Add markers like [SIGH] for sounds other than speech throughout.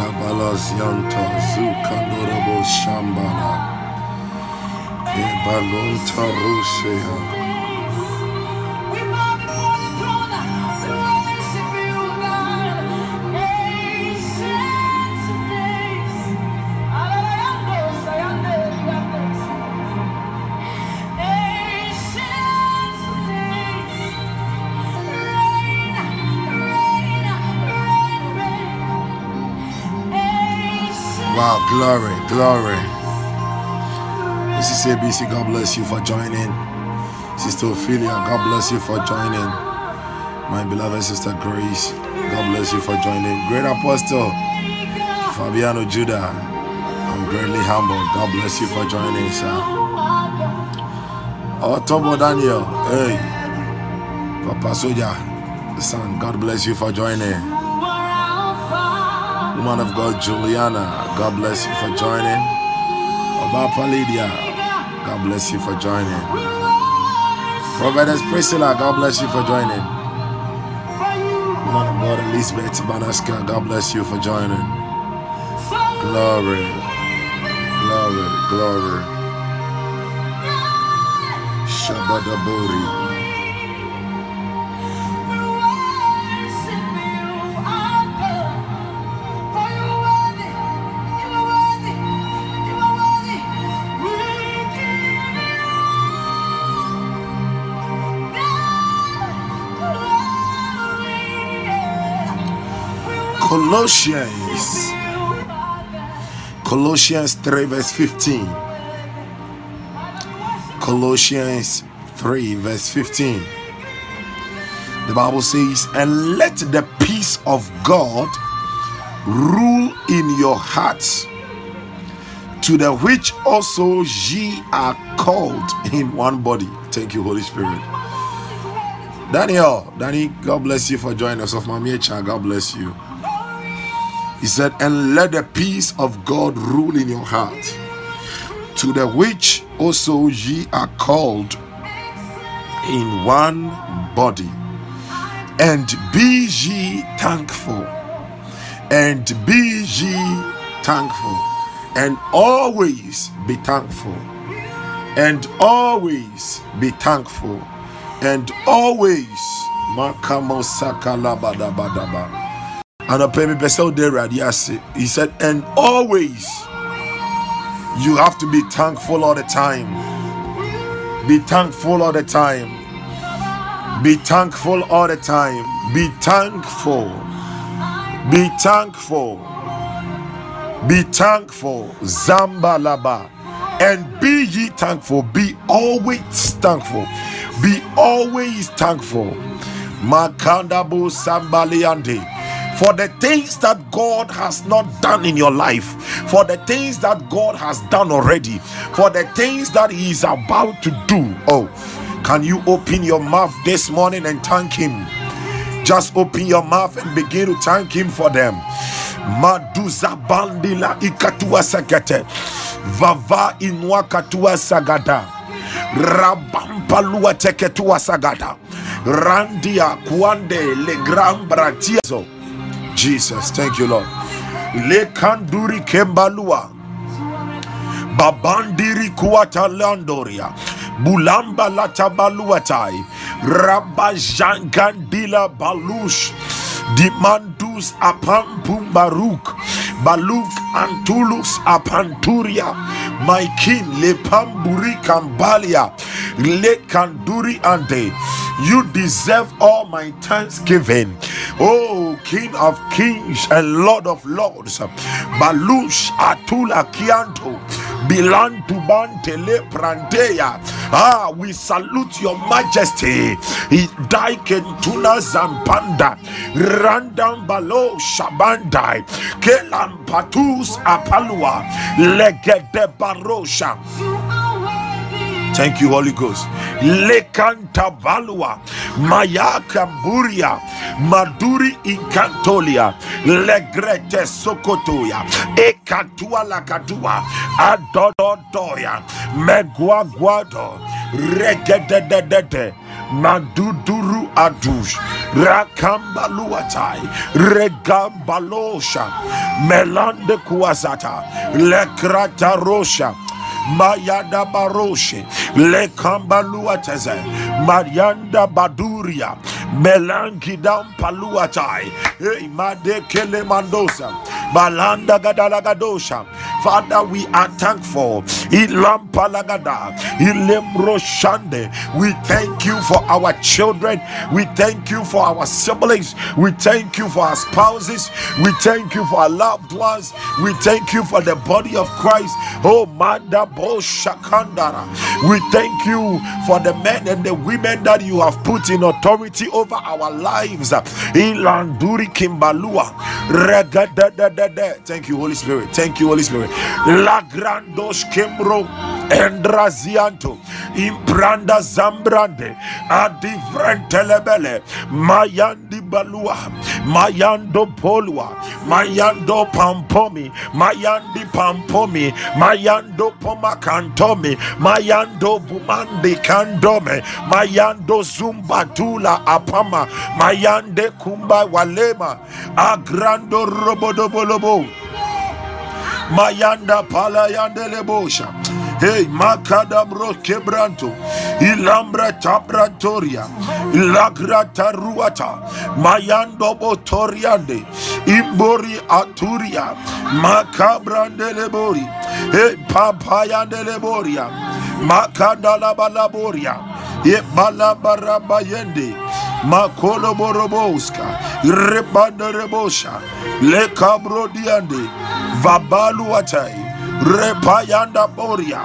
Kabalas Yanta Zuka Norabo Shambhala. Ebalonta Rusea glory, glory. This is ABC. God bless you for joining. Sister Ophelia, God bless you for joining. My beloved sister Grace, God bless you for joining. Great Apostle Fabiano Judah, I'm greatly humbled. God bless you for joining, sir. Oh, Otobo Daniel, hey, Papa Soja, son, God bless you for joining. Woman of God, Juliana, God bless you for joining. Obapa Lydia, God bless you for joining. Prophetess Priscilla, God bless you for joining. Woman of God, Elizabeth Banaska, God bless you for joining. Glory, glory, glory. Shabadabori. Colossians. Colossians 3, verse 15. Colossians 3, verse 15. The Bible says, And let the peace of God rule in your hearts, to the which also ye are called in one body. Thank you, Holy Spirit. Daniel, Danny, God bless you for joining us. Of Mami God bless you. He said, And let the peace of God rule in your heart, to the which also ye are called in one body. And be ye thankful, and be ye thankful, and always be thankful, and always be thankful, and always. And I pay me person there He said, and always you have to be thankful all the time. Be thankful all the time. Be thankful all the time. Be thankful. Be thankful. Be thankful. Zambalaba. And be ye thankful. Be always thankful. Be always thankful. Makandabu Sambaliande for the things that God has not done in your life, for the things that God has done already, for the things that He is about to do. Oh, can you open your mouth this morning and thank Him? Just open your mouth and begin to thank Him for them. Maduza bandila ikatua sagate, vava inwa katua sagada, rabampalua teketua sagada, randia kuande le gran bratiazo. Jesus. Thank you, Lord. Lekanduri Kembalua. Babandiri Kuata Landoria. Bulamba Latabaluatai. Rabajangandila Balush. Dimandus Apampum Baruk. Baluk Antulus Apanturia. My king Lepamburi Kambalia. Lekanduri Ande. You deserve all my thanksgiving. Oh, King of kings and Lord of lords. Balush Atula Kianto. Bilantu Bantele Pranteya. Ah, we salute your majesty. Daikentuna Zampanda. Randam Balo Shabandai. Kelampatus Apalua. Legede Barosha. Thank you, Holy Ghost. Lekanta valua, maya kamburia, maduri incantolia, legrete sokotoya, ekatua lakatua, adododoya, meguaguado, regededede, maduduru adush, rakambaluatai regambalosha melande kuazata lekratarosha Mayada Baroshe, Lekamba Luateze, Marianda Baduria, Melankidam Paluatai, Hey, Made Kele Mandosa, Malanda Gadalagadosha. Father, we are thankful. We thank you for our children. We thank you for our siblings. We thank you for our spouses. We thank you for our loved ones. We thank you for the body of Christ. Oh, Manda Shakandara. We thank you for the men and the women that you have put in authority over our lives. Ilanduri Kimbalua. Thank you, Holy Spirit. Thank you, Holy Spirit. La Grandos Kembro. Endrazianto Impranda Zambrande Adivrentelebele Mayandi Balua Mayando Polua Mayando Pampomi Mayandi Pampomi Mayando Pomakantomi Mayando Bumandi Kandome Mayando Zumbatula Apama Mayande Kumba Walema Agrando Robodobolobo Mayanda Palayande Lebosha. Hey, Makadabro Kebranto, Ilambra Tabratoria, Ilagrata Ruata, Mayando Botoriande, Imbori Aturia, Makabrande Lebori, Hey, Papayande Leboria, Makandala Balaboria, Balabarabayende, Makolo Boroboska, Rebanda Rebosha, Le Cabro Diande, Vabaluatai. repayanda boria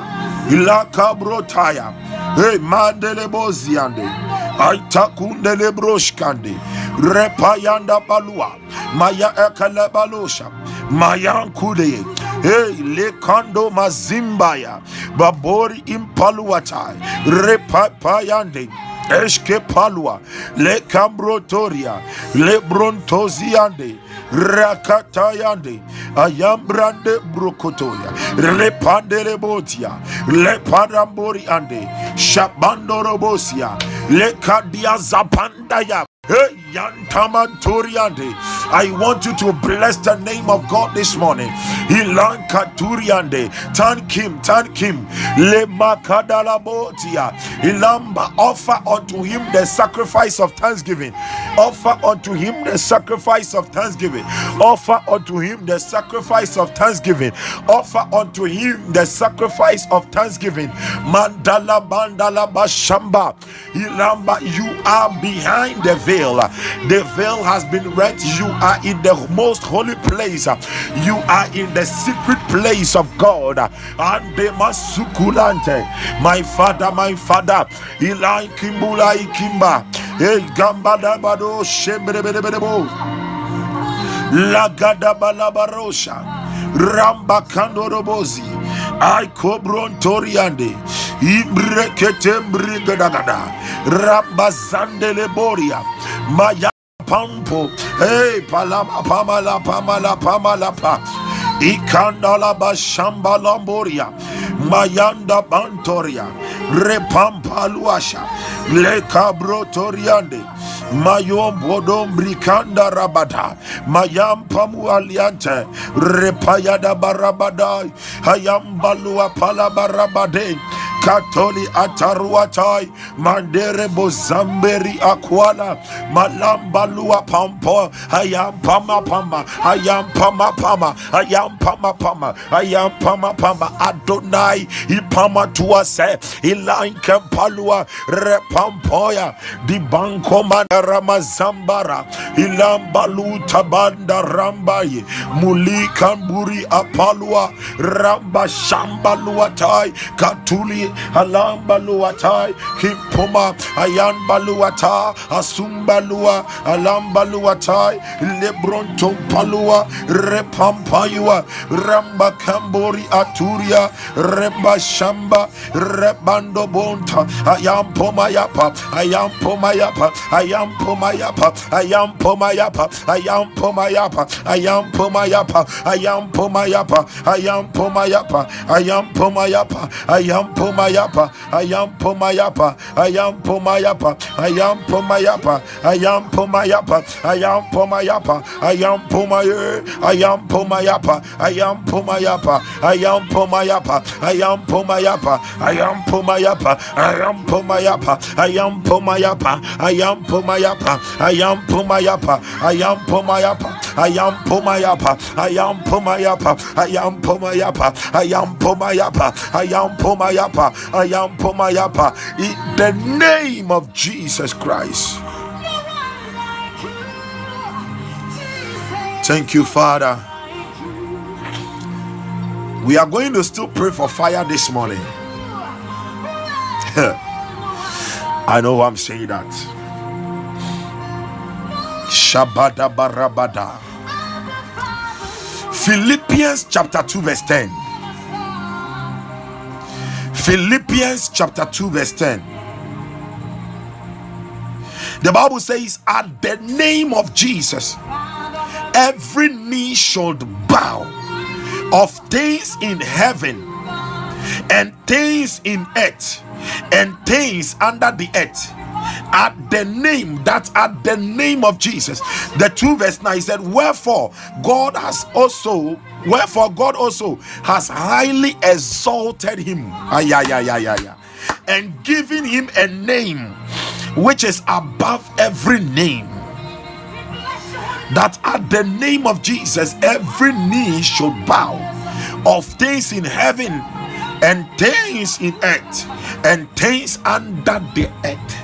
ilakabrotaya hey mandele boziande aitakundele broshkande repayanda balua maya ekale balosha mayankude hey lekando mazimbaya babori impaluatai repapayande Eske palua le cambrotoria le brontoziande rakatayande ayambrande brokotoya repandele botia le parambori ande shabando robosia le kadia zapandaya Hey, I want you to bless the name of God this morning. Thank him, thank him. Ilamba. Offer unto him the sacrifice of thanksgiving. Offer unto him the sacrifice of thanksgiving. Offer unto him the sacrifice of thanksgiving. Offer unto him the sacrifice of thanksgiving. Mandala Bandala Bashamba. Ilamba. You are behind the veil veil. The veil has been rent. You are in the most holy place. You are in the secret place of God. And the masukulante. My father, my father. Ilai kimbula ikimba. Hey, gambada bado shembrebedebedebo. Lagada balabarosha. Ramba kandorobozi. I cobron toriande. Ibreketembri gadagada. Rambazandele boria. Maya pampo. Hey, palama pamala pamala pamala pa. Ikandala bashamba lamboria. Mayanda bantoria. Repampaluasha. Leka brotoriande. Mayom bodom brikanda rabada. Mayam pamu aliante. Repayada barabadai. Hayam balua palabarabade katoli ataruatai mandere bozamberi akwala malamba lua pampo ayam pama pama ayam pama pama ayam pama pama adonai ipama tuase ilainke palua repampoya di banko ramazambara ilambalu tabanda rambaye mulikamburi apalua ramba shambaluatai katuli alambaluatai kimpuma ayanbaluata asumbalua alambaluatai lebronton palua repampayua ramba kambori aturia reba shamba rebando bonta ayampoma yapa ayampoma yapa ayam am Pomayapa, I am Pomayapa, I am Pomayapa, I am Pomayapa, I am Pomayapa, I am Pomayapa, I am Pomayapa, I am Pomayapa, I am Pomayapa, I am Pomayapa, I am Pomayapa, I am Pomayapa, I am Pomayapa, I am Pomaye, I am Pomayapa, I am Pomayapa, I am Pomayapa, I am Pomayapa, I am Pomayapa, I am Pomayapa, I am Pomayapa, I am Pomayapa, I am Pomayapa, I am Pomayapa, I am Pomayapa, I am Pomayapa, I am Pomayapa, I am Pomayapa, I am Pomayapa, I am Pomayapa, in the name of Jesus Christ. Thank you, Father. We are going to still pray for fire this morning. [LAUGHS] I know I'm saying that. Shabada barabada. Philippians chapter 2, verse 10. Philippians chapter 2, verse 10. The Bible says, At the name of Jesus, every knee should bow of things in heaven and things in earth and things under the earth at the name that at the name of Jesus. The 2 verse 9 said, Wherefore God has also, wherefore God also has highly exalted him. Ay, ay, ay, ay, ay, ay, and given him a name which is above every name. That at the name of Jesus, every knee should bow of things in heaven and things in earth and things under the earth.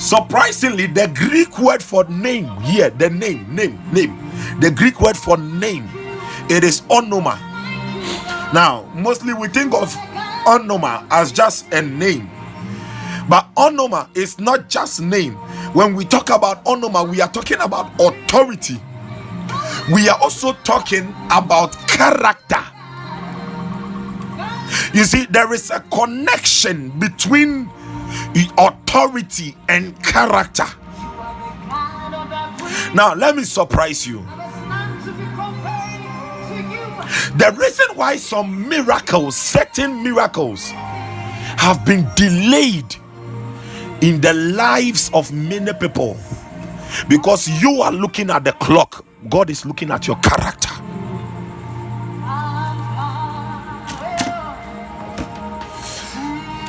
Surprisingly, the Greek word for name here, the name, name, name, the Greek word for name, it is onoma. Now, mostly we think of onoma as just a name, but onoma is not just name. When we talk about onoma, we are talking about authority. We are also talking about character. You see, there is a connection between authority and character. Now, let me surprise you. The reason why some miracles, certain miracles, have been delayed in the lives of many people because you are looking at the clock, God is looking at your character.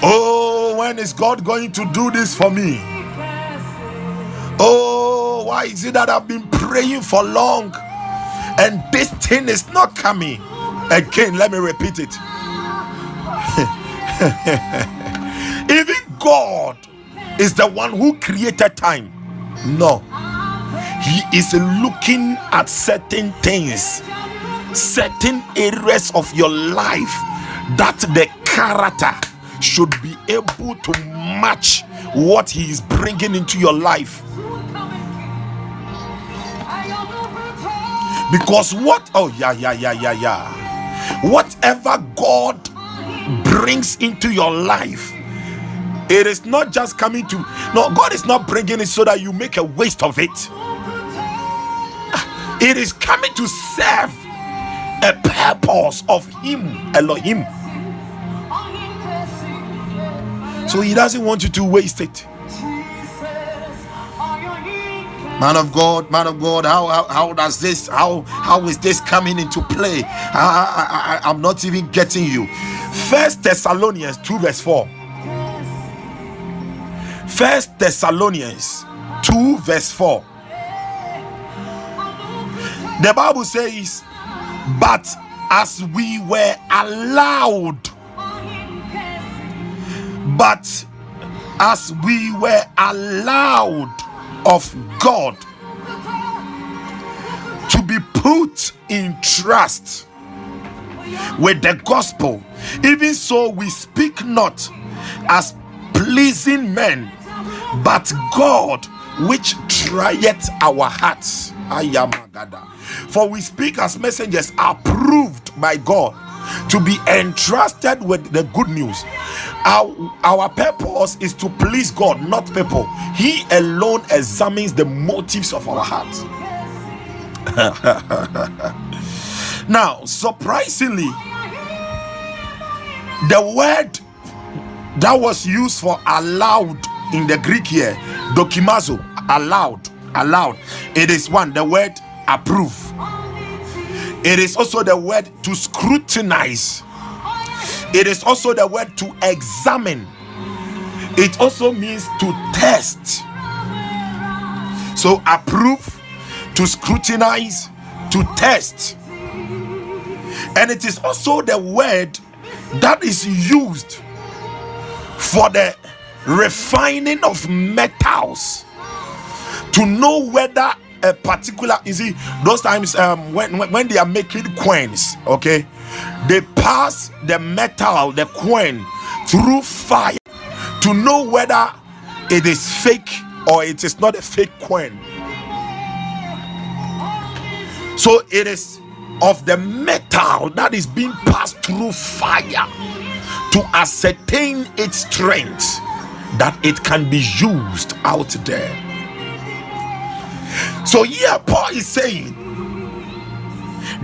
Oh, when is God going to do this for me? Oh, why is it that I've been praying for long and this thing is not coming? Again, let me repeat it. [LAUGHS] Even God is the one who created time. No, He is looking at certain things, certain areas of your life that the character should be able to match what he is bringing into your life. Because what, oh, yeah, yeah, yeah, yeah, yeah. Whatever God brings into your life, it is not just coming to, no, God is not bringing it so that you make a waste of it. Ah, it is coming to serve a purpose of Him, Elohim. So he doesn't want you to waste it. Man of God, man of God, how, how, how does this, how, how is this coming into play? I, I, I, I'm not even getting you. First Thessalonians 2, verse 4. First Thessalonians 2, verse 4. The Bible says, But as we were allowed but as we were allowed of God to be put in trust with the gospel, even so we speak not as pleasing men, but God which trieth our hearts. For we speak as messengers approved by God to be entrusted with the good news. Our, our purpose is to please God, not people. He alone examines the motives of our hearts. [LAUGHS] now, surprisingly, the word that was used for allowed in the Greek here, dokimazo, allowed, allowed. It is one, the word approve. It is also the word to scrutinize. It is also the word to examine. It also means to test. So approve, to scrutinize, to test. And it is also the word that is used for the refining of metals to know whether a particular you see those times um when, when when they are making coins okay they pass the metal the coin through fire to know whether it is fake or it is not a fake coin. So it is of the metal that is being passed through fire to ascertain its strength that it can be used out there. So, here Paul is saying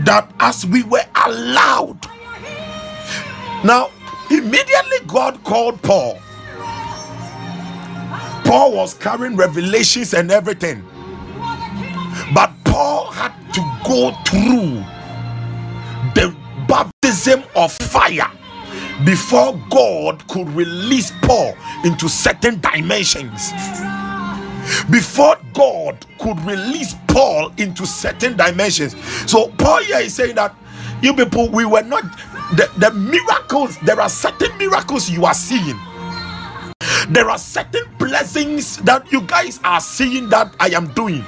that as we were allowed, now immediately God called Paul. Paul was carrying revelations and everything, but Paul had to go through the baptism of fire before God could release Paul into certain dimensions. Before God could release Paul into certain dimensions. So, Paul here is saying that you people, we were not the, the miracles, there are certain miracles you are seeing. There are certain blessings that you guys are seeing that I am doing.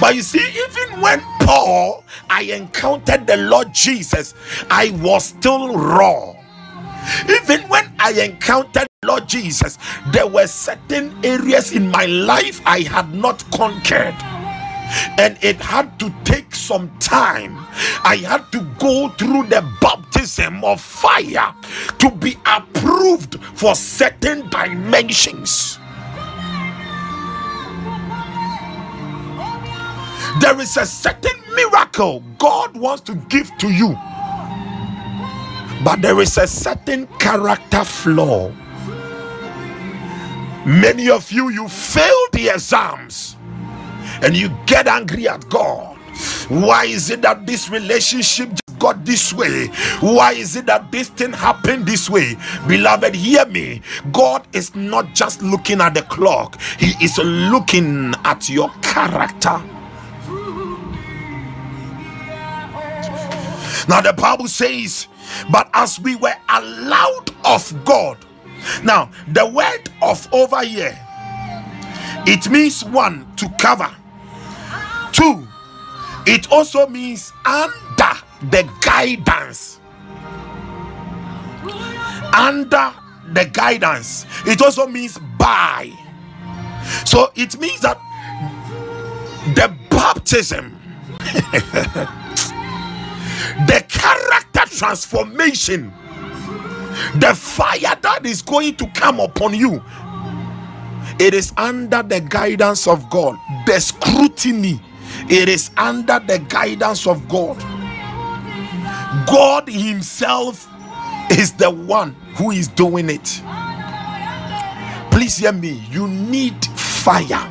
But you see, even when Paul I encountered the Lord Jesus, I was still raw. Even when I encountered Lord Jesus, there were certain areas in my life I had not conquered. And it had to take some time. I had to go through the baptism of fire to be approved for certain dimensions. There is a certain miracle God wants to give to you but there is a certain character flaw. Many of you, you fail the exams and you get angry at God. Why is it that this relationship got this way? Why is it that this thing happened this way? Beloved, hear me. God is not just looking at the clock, He is looking at your character. Now, the Bible says but as we were allowed of God. Now, the word of over here, it means one to cover, two, it also means under the guidance. Under the guidance, it also means by. So it means that the baptism [LAUGHS] the character transformation, the fire that is going to come upon you, it is under the guidance of God. The scrutiny, it is under the guidance of God. God Himself is the one who is doing it. Please hear me. You need fire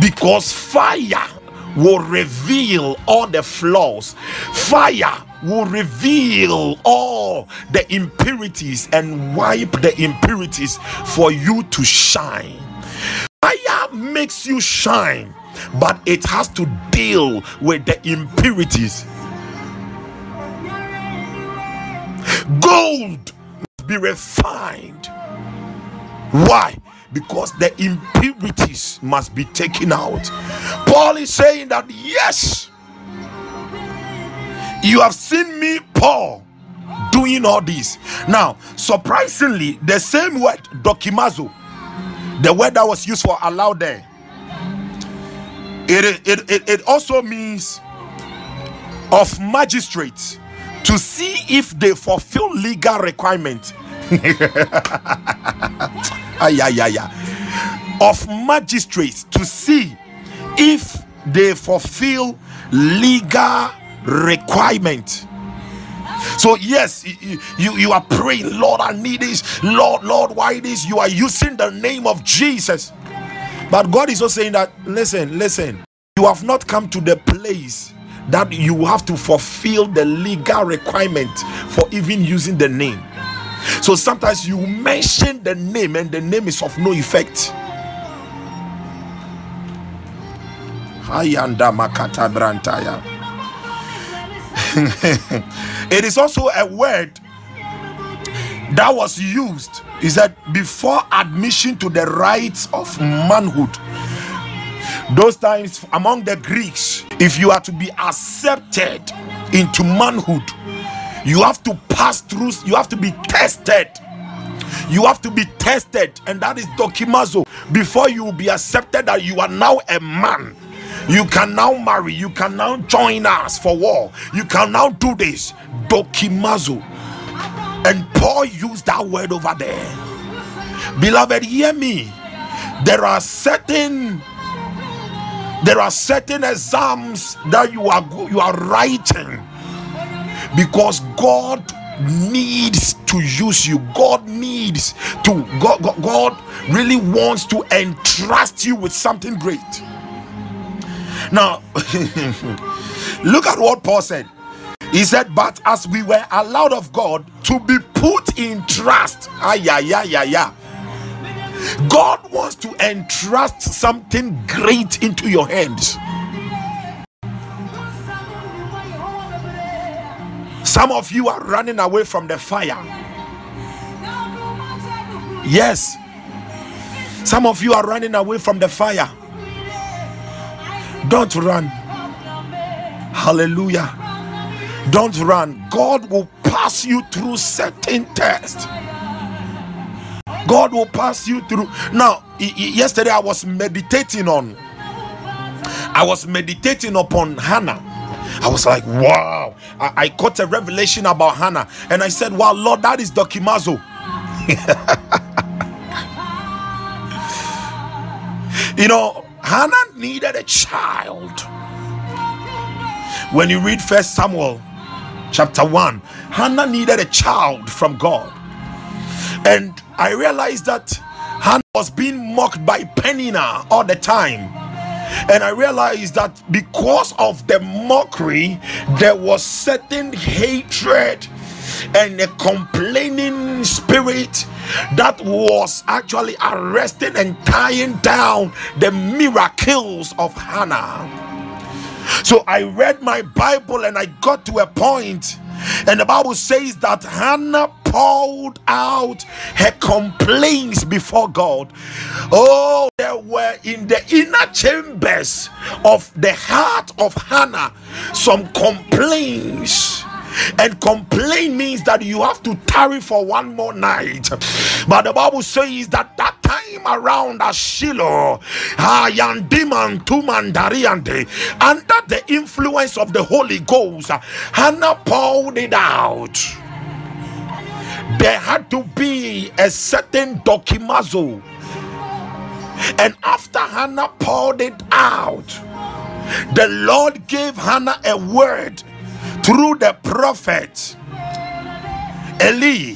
because fire will reveal all the flaws. Fire will reveal all the impurities and wipe the impurities for you to shine. Fire makes you shine, but it has to deal with the impurities. Gold must be refined. Why? because the impurities must be taken out. Paul is saying that yes, you have seen me, Paul, doing all this. Now, surprisingly, the same word, dokimazo, the word that was used for allow there, it, it, it, it also means of magistrates to see if they fulfill legal requirement [LAUGHS] ay, ay, ay, ay, of magistrates to see if they fulfill legal requirement. So yes you you are praying lord i need this. Lord lord why this? You are using the name of jesus. But god is also saying that listen listen. You have not come to the place that you have to fulfill the legal requirement for even using the name. So sometimes you mention the name and the name is of no effect. Hayanda Makata Brantaya. [LAUGHS] it is also a word that was used is that before admission to the rights of manhood. Those times among the greeks if you are to be accepted into manhood you have to pass through you have to be tested. You have to be tested and that is dokimazo. Before you will be accepted that you are now a man you can now marry. You can now join us for war. You can now do this. Dokimazo. And Paul used that word over there. Beloved, hear me. There are certain there are certain exams that you are you are writing because God needs to use you god needs to god, god, god really wants to entrust you with something great now, [LAUGHS] look at what Paul said. He said, But as we were allowed of God to be put in trust, ah, yeah, yeah, yeah, yeah. God wants to entrust something great into your hands. Some of you are running away from the fire. Yes. Some of you are running away from the fire. Don't run. Hallelujah. Don't run. God will pass you through certain tests. God will pass you through. Now, yesterday I was meditating on, I was meditating upon Hannah. I was like, wow. I, I caught a revelation about Hannah. And I said, wow, Lord, that is Dokimazo. [LAUGHS] you know, Hannah needed a child. When you read First Samuel chapter 1, Hannah needed a child from God. And I realized that Hannah was being mocked by Penina all the time. And I realized that because of the mockery, there was certain hatred and a complaining spirit that was actually arresting and tying down the miracles of Hannah. So I read my Bible and I got to a point, and the Bible says that Hannah poured out her complaints before God. Oh, there were in the inner chambers of the heart of Hannah some complaints and complain means that you have to tarry for one more night. But the Bible says that that time around at Shiloh, Yandiman Tumandariante, under the influence of the Holy Ghost, Hannah poured it out. There had to be a certain dokimazo. And after Hannah poured it out, the Lord gave Hannah a word through the prophet Eli.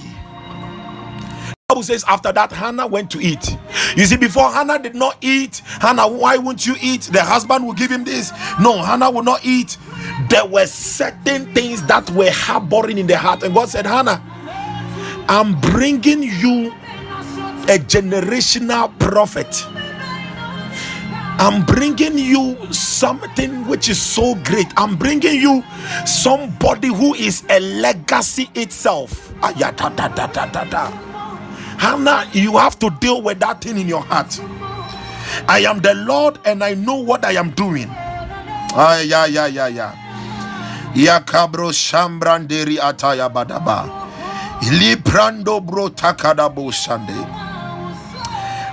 Bible says after that Hannah went to eat. You see, before Hannah did not eat, Hannah, why won't you eat? The husband will give him this. No, Hannah will not eat. There were certain things that were harboring in the heart, and God said, Hannah, I'm bringing you a generational prophet I'm bringing you something which is so great. I'm bringing you somebody who is a legacy itself. Hannah, you have to deal with that thing in your heart. I am the Lord and I know what I am doing. Ah, yeah, yeah, Ataya Badaba. Bro.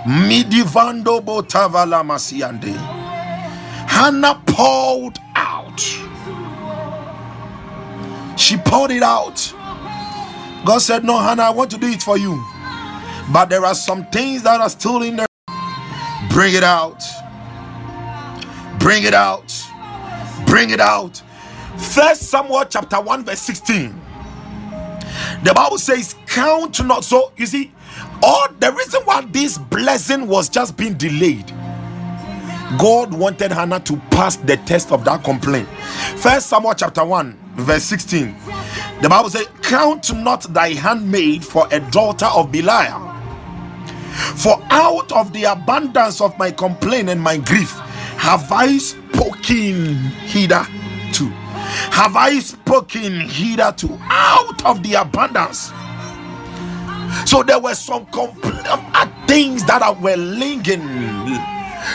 Midivando botavala masiande. Hannah poured out. She poured it out. God said, No, Hannah, I want to do it for you. But there are some things that are still in there. Bring it out. Bring it out. Bring it out. First Samuel chapter 1, verse 16. The Bible says, Count not. So you see, all the reason why this blessing was just being delayed. God wanted Hannah to pass the test of that complaint. First Samuel chapter 1, verse 16. The Bible says, Count not thy handmaid for a daughter of Belial. For out of the abundance of my complaint and my grief have I spoken hitherto. Have I spoken hitherto out of the abundance. So there were some compl- um, uh, things that were lingering.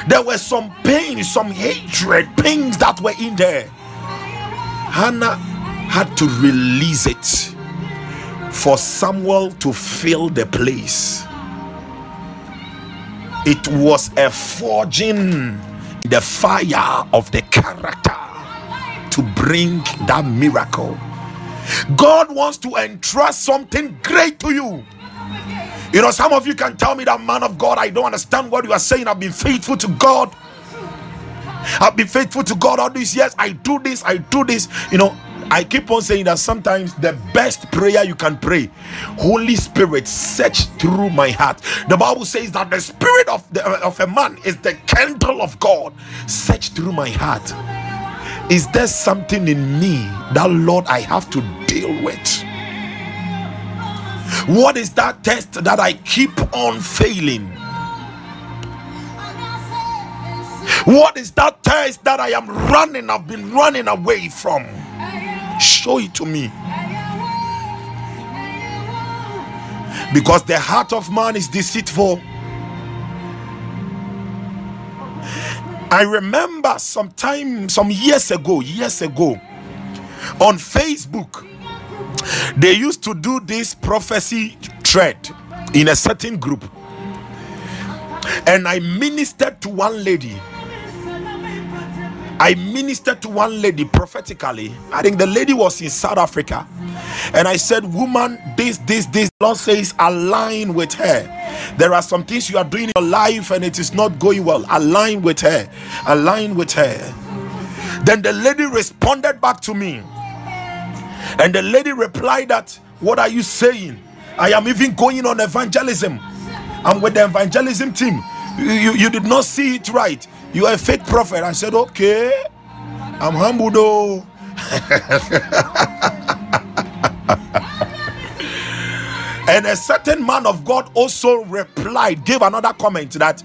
There were some pain, some hatred, things that were in there. Hannah had to release it for Samuel to fill the place. It was a forging the fire of the character to bring that miracle. God wants to entrust something great to you. You know, some of you can tell me that man of God, I don't understand what you are saying. I've been faithful to God. I've been faithful to God all these years. I do this, I do this. You know, I keep on saying that sometimes the best prayer you can pray, Holy Spirit, search through my heart. The Bible says that the spirit of the, of a man is the candle of God. Search through my heart. Is there something in me that Lord I have to deal with? What is that test that I keep on failing? What is that test that I am running? I've been running away from. Show it to me. Because the heart of man is deceitful. I remember some time, some years ago, years ago, on Facebook, they used to do this prophecy thread in a certain group. And I ministered to one lady I ministered to one lady prophetically. I think the lady was in South Africa. And I said, Woman, this, this, this, Lord says, align with her. There are some things you are doing in your life and it is not going well. Align with her. Align with her. Then the lady responded back to me. And the lady replied that, What are you saying? I am even going on evangelism. I'm with the evangelism team. You, you, you did not see it right. You are a fake prophet. I said, Okay, I'm humble though. [LAUGHS] and a certain man of God also replied, gave another comment that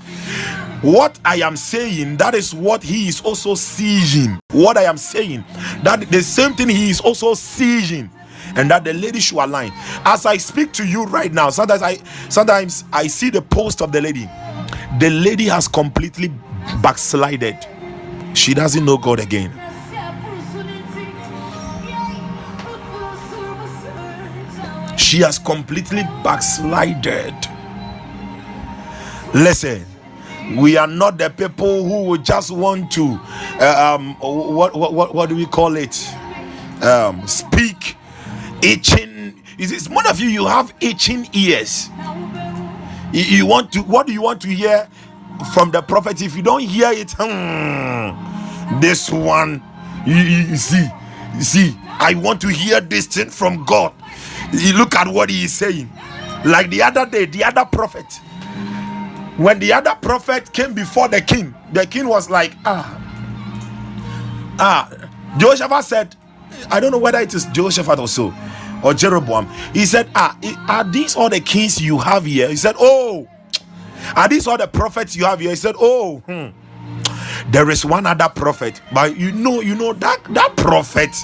what I am saying, that is what he is also seeing. What I am saying, that the same thing he is also seeing and that the lady should align. As I speak to you right now, sometimes I sometimes I see the post of the lady. The lady has completely backslided. She doesn't know God again. She has completely backslided. Listen, we are not the people who just want to uh, um what, what what what do we call it? Um speak itching. Is this one of you you have itching ears. You, you want to what do you want to hear from the prophet? If you don't hear it hmm, this one you, you see you see i want to hear this thing from god. You look at what he is saying. Like the other day the other prophet when the other prophet came before the king the king was like ah ah Jehoshaphat said i don't know whether it is Jehoshaphat or so or Jeroboam he said ah are these all the kings you have here he said oh are these all the prophets you have here? He said, Oh, hmm. there is one other prophet, but you know, you know that that prophet.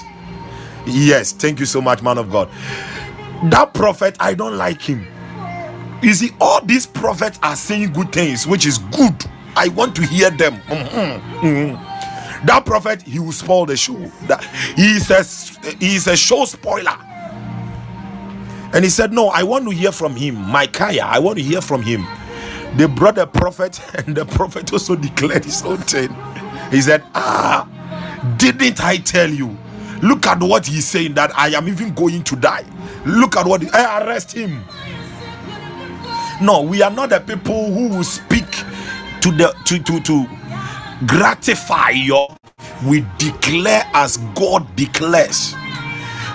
Yes, thank you so much, man of God. That prophet, I don't like him. You see, all these prophets are saying good things, which is good. I want to hear them. Mm-hmm. Mm-hmm. That prophet, he will spoil the show. That he is a a show spoiler. And he said, No, I want to hear from him. Micaiah, I want to hear from him they brought a prophet, [LAUGHS] and the prophet also declared his own thing. He said, Ah, didn't I tell you? Look at what he's saying that I am even going to die. Look at what he, I arrest him. No, we are not the people who will speak to the to to to gratify your we declare as God declares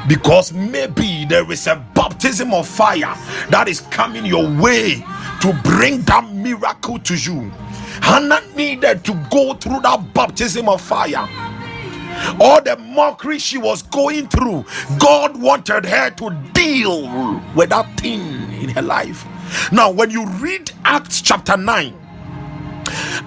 because maybe there is a baptism of fire that is coming your way to bring that miracle to you. Hannah needed to go through that baptism of fire. All the mockery she was going through, God wanted her to deal with that thing in her life. Now, when you read Acts chapter 9,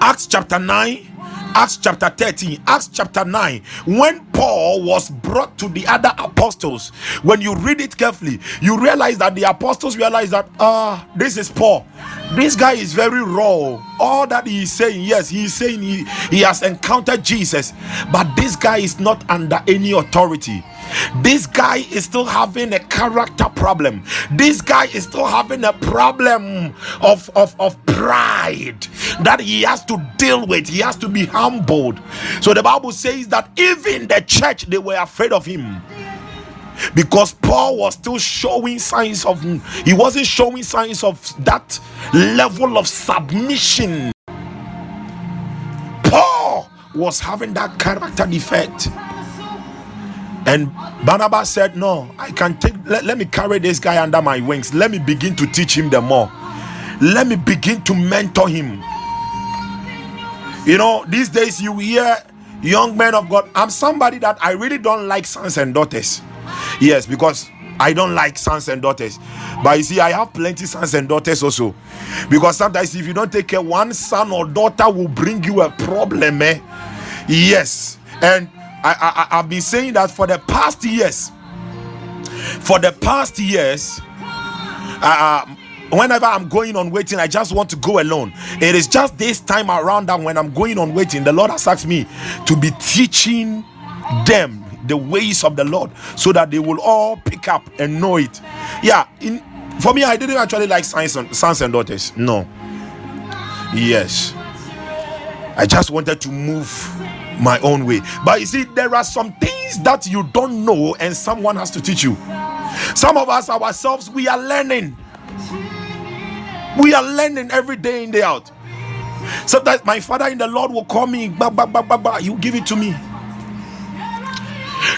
Acts chapter 9, Acts chapter 13, Acts chapter 9, when Paul was brought to the other apostles, when you read it carefully, you realize that the apostles realize that, ah, uh, this is Paul. This guy is very raw. All that he is saying, yes, he is saying he, he has encountered Jesus, but this guy is not under any authority this guy is still having a character problem. This guy is still having a problem of, of, of pride that he has to deal with. He has to be humbled. So the Bible says that even the church they were afraid of him because Paul was still showing signs of he wasn't showing signs of that level of submission. Paul was having that character defect. And Barnabas said, No, I can take, let, let me carry this guy under my wings. Let me begin to teach him the more. Let me begin to mentor him. You know, these days you hear young men of God. I'm somebody that I really don't like sons and daughters. Yes, because I don't like sons and daughters. But you see, I have plenty sons and daughters also. Because sometimes if you don't take care, one son or daughter will bring you a problem. Eh? Yes. And I, I, I've been saying that for the past years. For the past years, uh, whenever I'm going on waiting, I just want to go alone. It is just this time around that when I'm going on waiting, the Lord has asked me to be teaching them the ways of the Lord so that they will all pick up and know it. Yeah, in for me, I didn't actually like sons and, sons and daughters. No. Yes. I just wanted to move my own way. But you see, there are some things that you don't know, and someone has to teach you. Some of us ourselves, we are learning. We are learning every day in, day out. Sometimes my father in the Lord will call me, bah, bah, bah, bah, bah, you give it to me.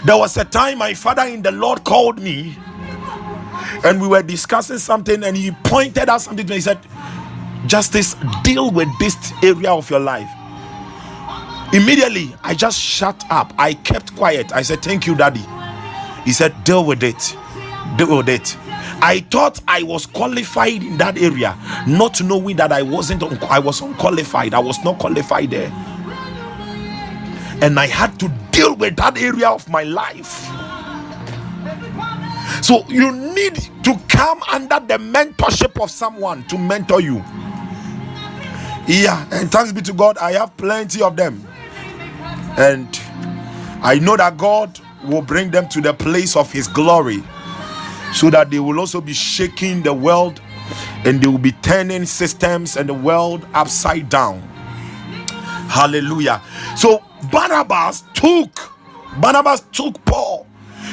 There was a time my father in the Lord called me and we were discussing something, and he pointed out something to me. He said, Justice, deal with this area of your life. Immediately, I just shut up. I kept quiet. I said, Thank you, Daddy. He said, Deal with it. Deal with it. I thought I was qualified in that area, not knowing that I wasn't. I was unqualified. I was not qualified there, and I had to deal with that area of my life. So you need to come under the mentorship of someone to mentor you. Yeah, and thanks be to God, I have plenty of them. And I know that God will bring them to the place of His glory so that they will also be shaking the world and they will be turning systems and the world upside down. Hallelujah. So Barnabas took Barnabas took Paul.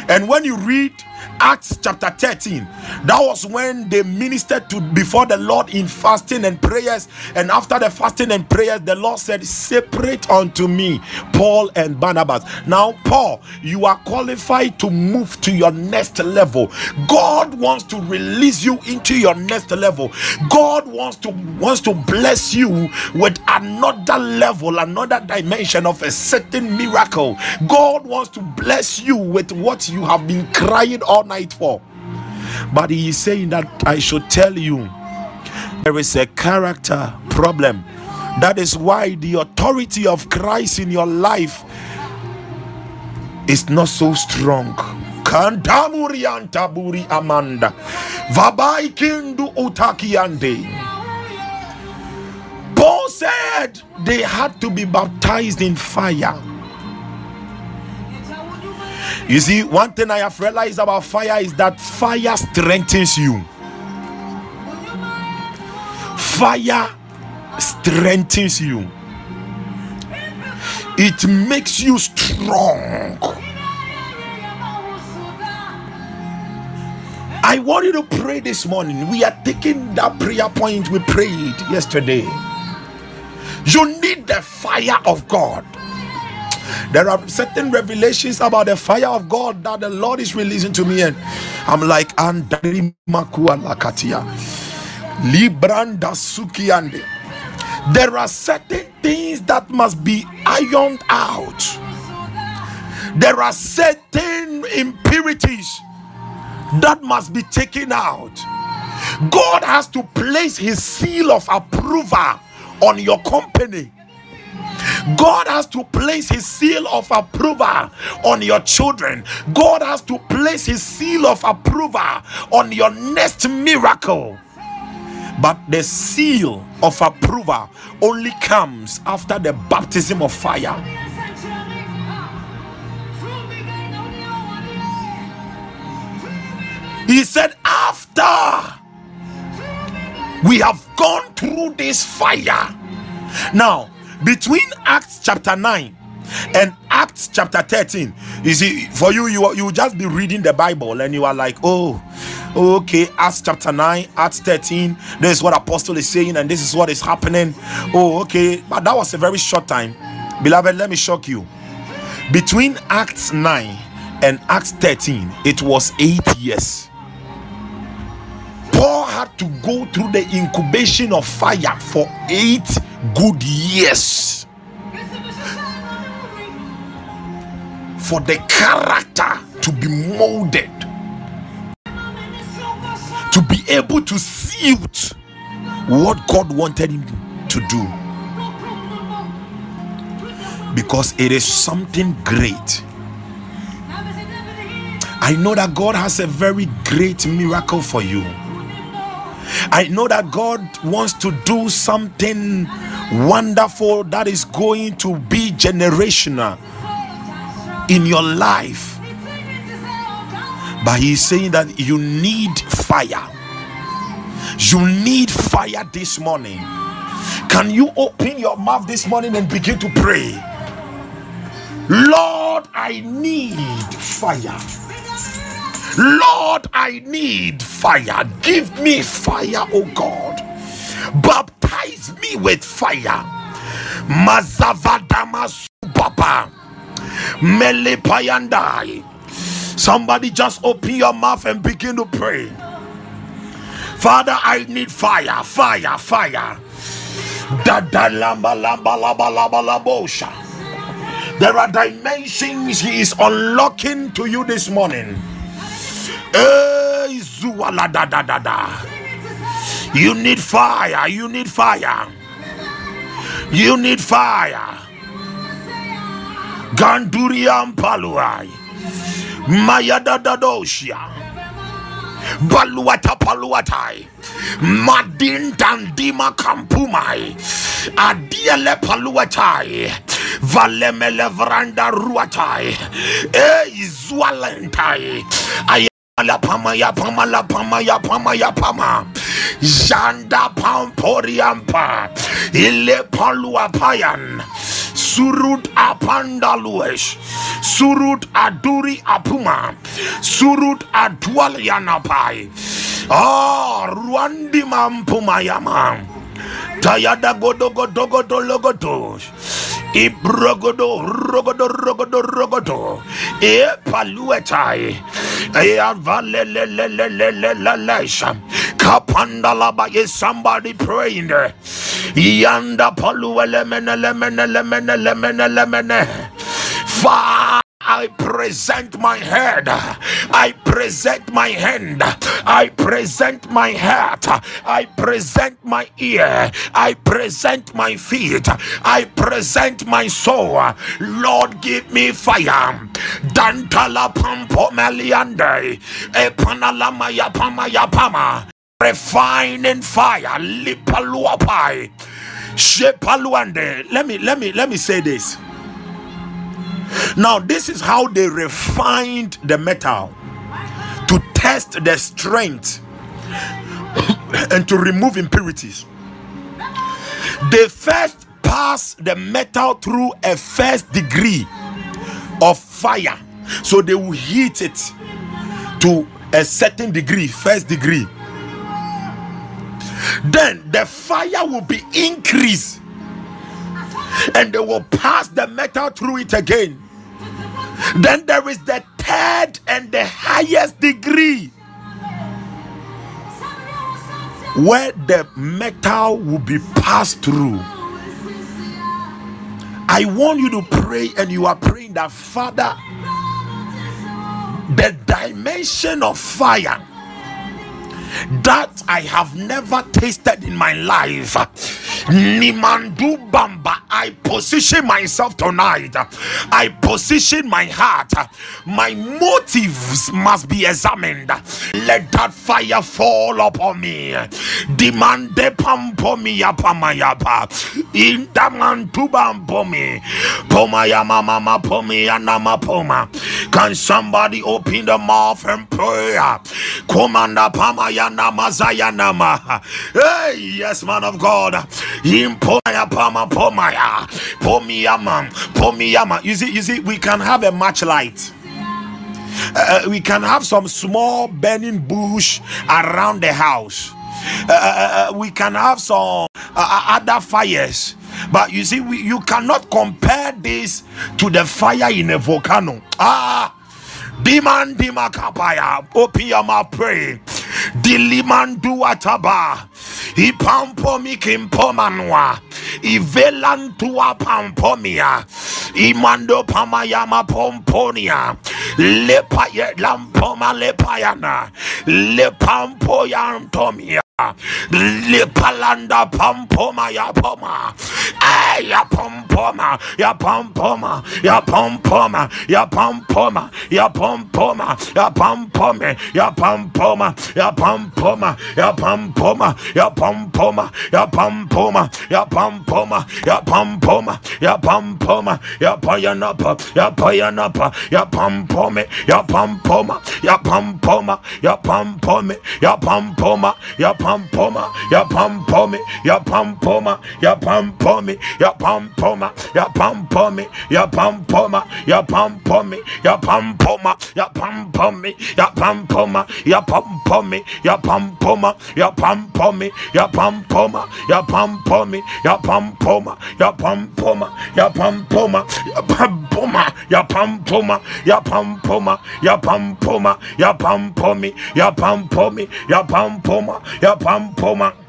And when you read Acts chapter 13. That was when they ministered to before the Lord in fasting and prayers. And after the fasting and prayers, the Lord said, Separate unto me Paul and Barnabas. Now, Paul, you are qualified to move to your next level. God wants to release you into your next level. God wants to wants to bless you with another level, another dimension of a certain miracle. God wants to bless you with what you have been crying all night for. But he is saying that I should tell you there is a character problem. That is why the authority of Christ in your life is not so strong. Amanda. Vabai. Paul said they had to be baptized in fire. You see, one thing I have realized about fire is that fire strengthens you. Fire strengthens you. It makes you strong. I want you to pray this morning. We are taking that prayer point we prayed yesterday. You need the fire of God. There are certain revelations about the fire of God that the Lord is releasing to me, and I'm like, Andari Makua Lakatia. Libranda Sukiande. There are certain things that must be ironed out. There are certain impurities that must be taken out. God has to place his seal of approval on your company. God has to place his seal of approval on your children. God has to place his seal of approval on your next miracle. But the seal of approval only comes after the baptism of fire. He said, After we have gone through this fire. Now, between Acts chapter 9 and Acts chapter 13, you see, for you, you you just be reading the Bible and you are like, oh, okay, Acts chapter 9, Acts 13, this is what Apostle is saying, and this is what is happening. Oh, okay, but that was a very short time. Beloved, let me shock you. Between Acts 9 and Acts 13, it was eight years. Paul had to go through the incubation of fire for eight good years for the character to be molded, to be able to suit what God wanted him to do. Because it is something great. I know that God has a very great miracle for you. I know that God wants to do something wonderful that is going to be generational in your life. But He's saying that you need fire. You need fire this morning. Can you open your mouth this morning and begin to pray? Lord, I need fire. Lord, I need fire. Give me fire, oh God. Baptize me with fire. Mazavadama subaba. Melepayandai. Somebody just open your mouth and begin to pray. Father, I need fire, fire, fire. There are dimensions he is unlocking to you this morning. You need fire. You need fire. You need fire. Ganduriam paluai. Mayada dadoshia. Baluata paluatai. Madin dandima kampumai. Adiele paluatai. Valemele vranda ruatai. E izwalentai. I la pama ya pama la pama ya pama ya pama. Janda pamporiampa ile palua payan surut apandaluesh. Surut aduri apuma. Surut adual yanapai ah ruandi mampumayama tayada godo godo godo logodo Ibrogodo, rogodo, rogodo, rogodo. E paluetai. E avalelelelelelelesha. Kapanda laba. Is somebody praying there? Yanda paluele mene lemene lemene lemene lemene. Fire. I present my head. I present my hand. I present my heart. I present my ear. I present my feet. I present my soul. Lord, give me fire. Dantala pampo meliande. Epanalama yapama yapama. Refining fire. Lipaluapai. Shepaluande. Let me let me let me say this. Now, this is how they refined the metal to test the strength [COUGHS] and to remove impurities. They first pass the metal through a first degree of fire. So they will heat it to a certain degree, first degree, then the fire will be increased and they will pass the metal through it again. Then there is the third and the highest degree where the metal will be passed through. I want you to pray, and you are praying that Father, the dimension of fire that I have never tasted in my life. Nimandu Bamba, I position myself tonight. I position my heart. My motives must be examined. Let that fire fall upon me. Demande pampomi yapamayapa. Indamantu bampomi. Poma yamama pomi yanama poma. Can somebody open the mouth and pray? Commander Pamaya Mazaya Hey, yes, man of God. Impomaya Pama Pomaya. Pomiyama. Pomiyama. You see, you see, we can have a match light. Uh, we can have some small burning bush around the house. Uh, uh, uh we can have some uh, uh, other fires but you see we, you cannot compare this to the fire in a volcano ah Diman dimakapaya. Opiama pray. Dilimandu ataba. Ipampomi kimpomanwa. Ivelantua pampomia. Imando pamayama pomponia. Lepaya lampoma lepayana. Lepampoyantomia. Lipalanda pampoma ya poma. Ya pompoma. Ya pompoma. Ya pompoma. Ya pompoma. Ya pompoma. Ya pompome. Ya pompoma. Ya pompoma. Ya pompoma. Ya pompoma. Ya pompoma. Ya pompoma. Ya pompoma. Ya pompoma. Ya payanapa. Ya payanapa. Ya pompome. Ya pompoma. Ya pompoma. Ya pompome. Ya pompoma. Ya pompoma pampoma, ya pampome, ya pampoma, ya pampome, ya pampoma, ya pampome, ya pampoma, ya pampome, ya pampoma, ya pampome, ya pampoma, ya pampome, ya pampoma, ya Shapampoma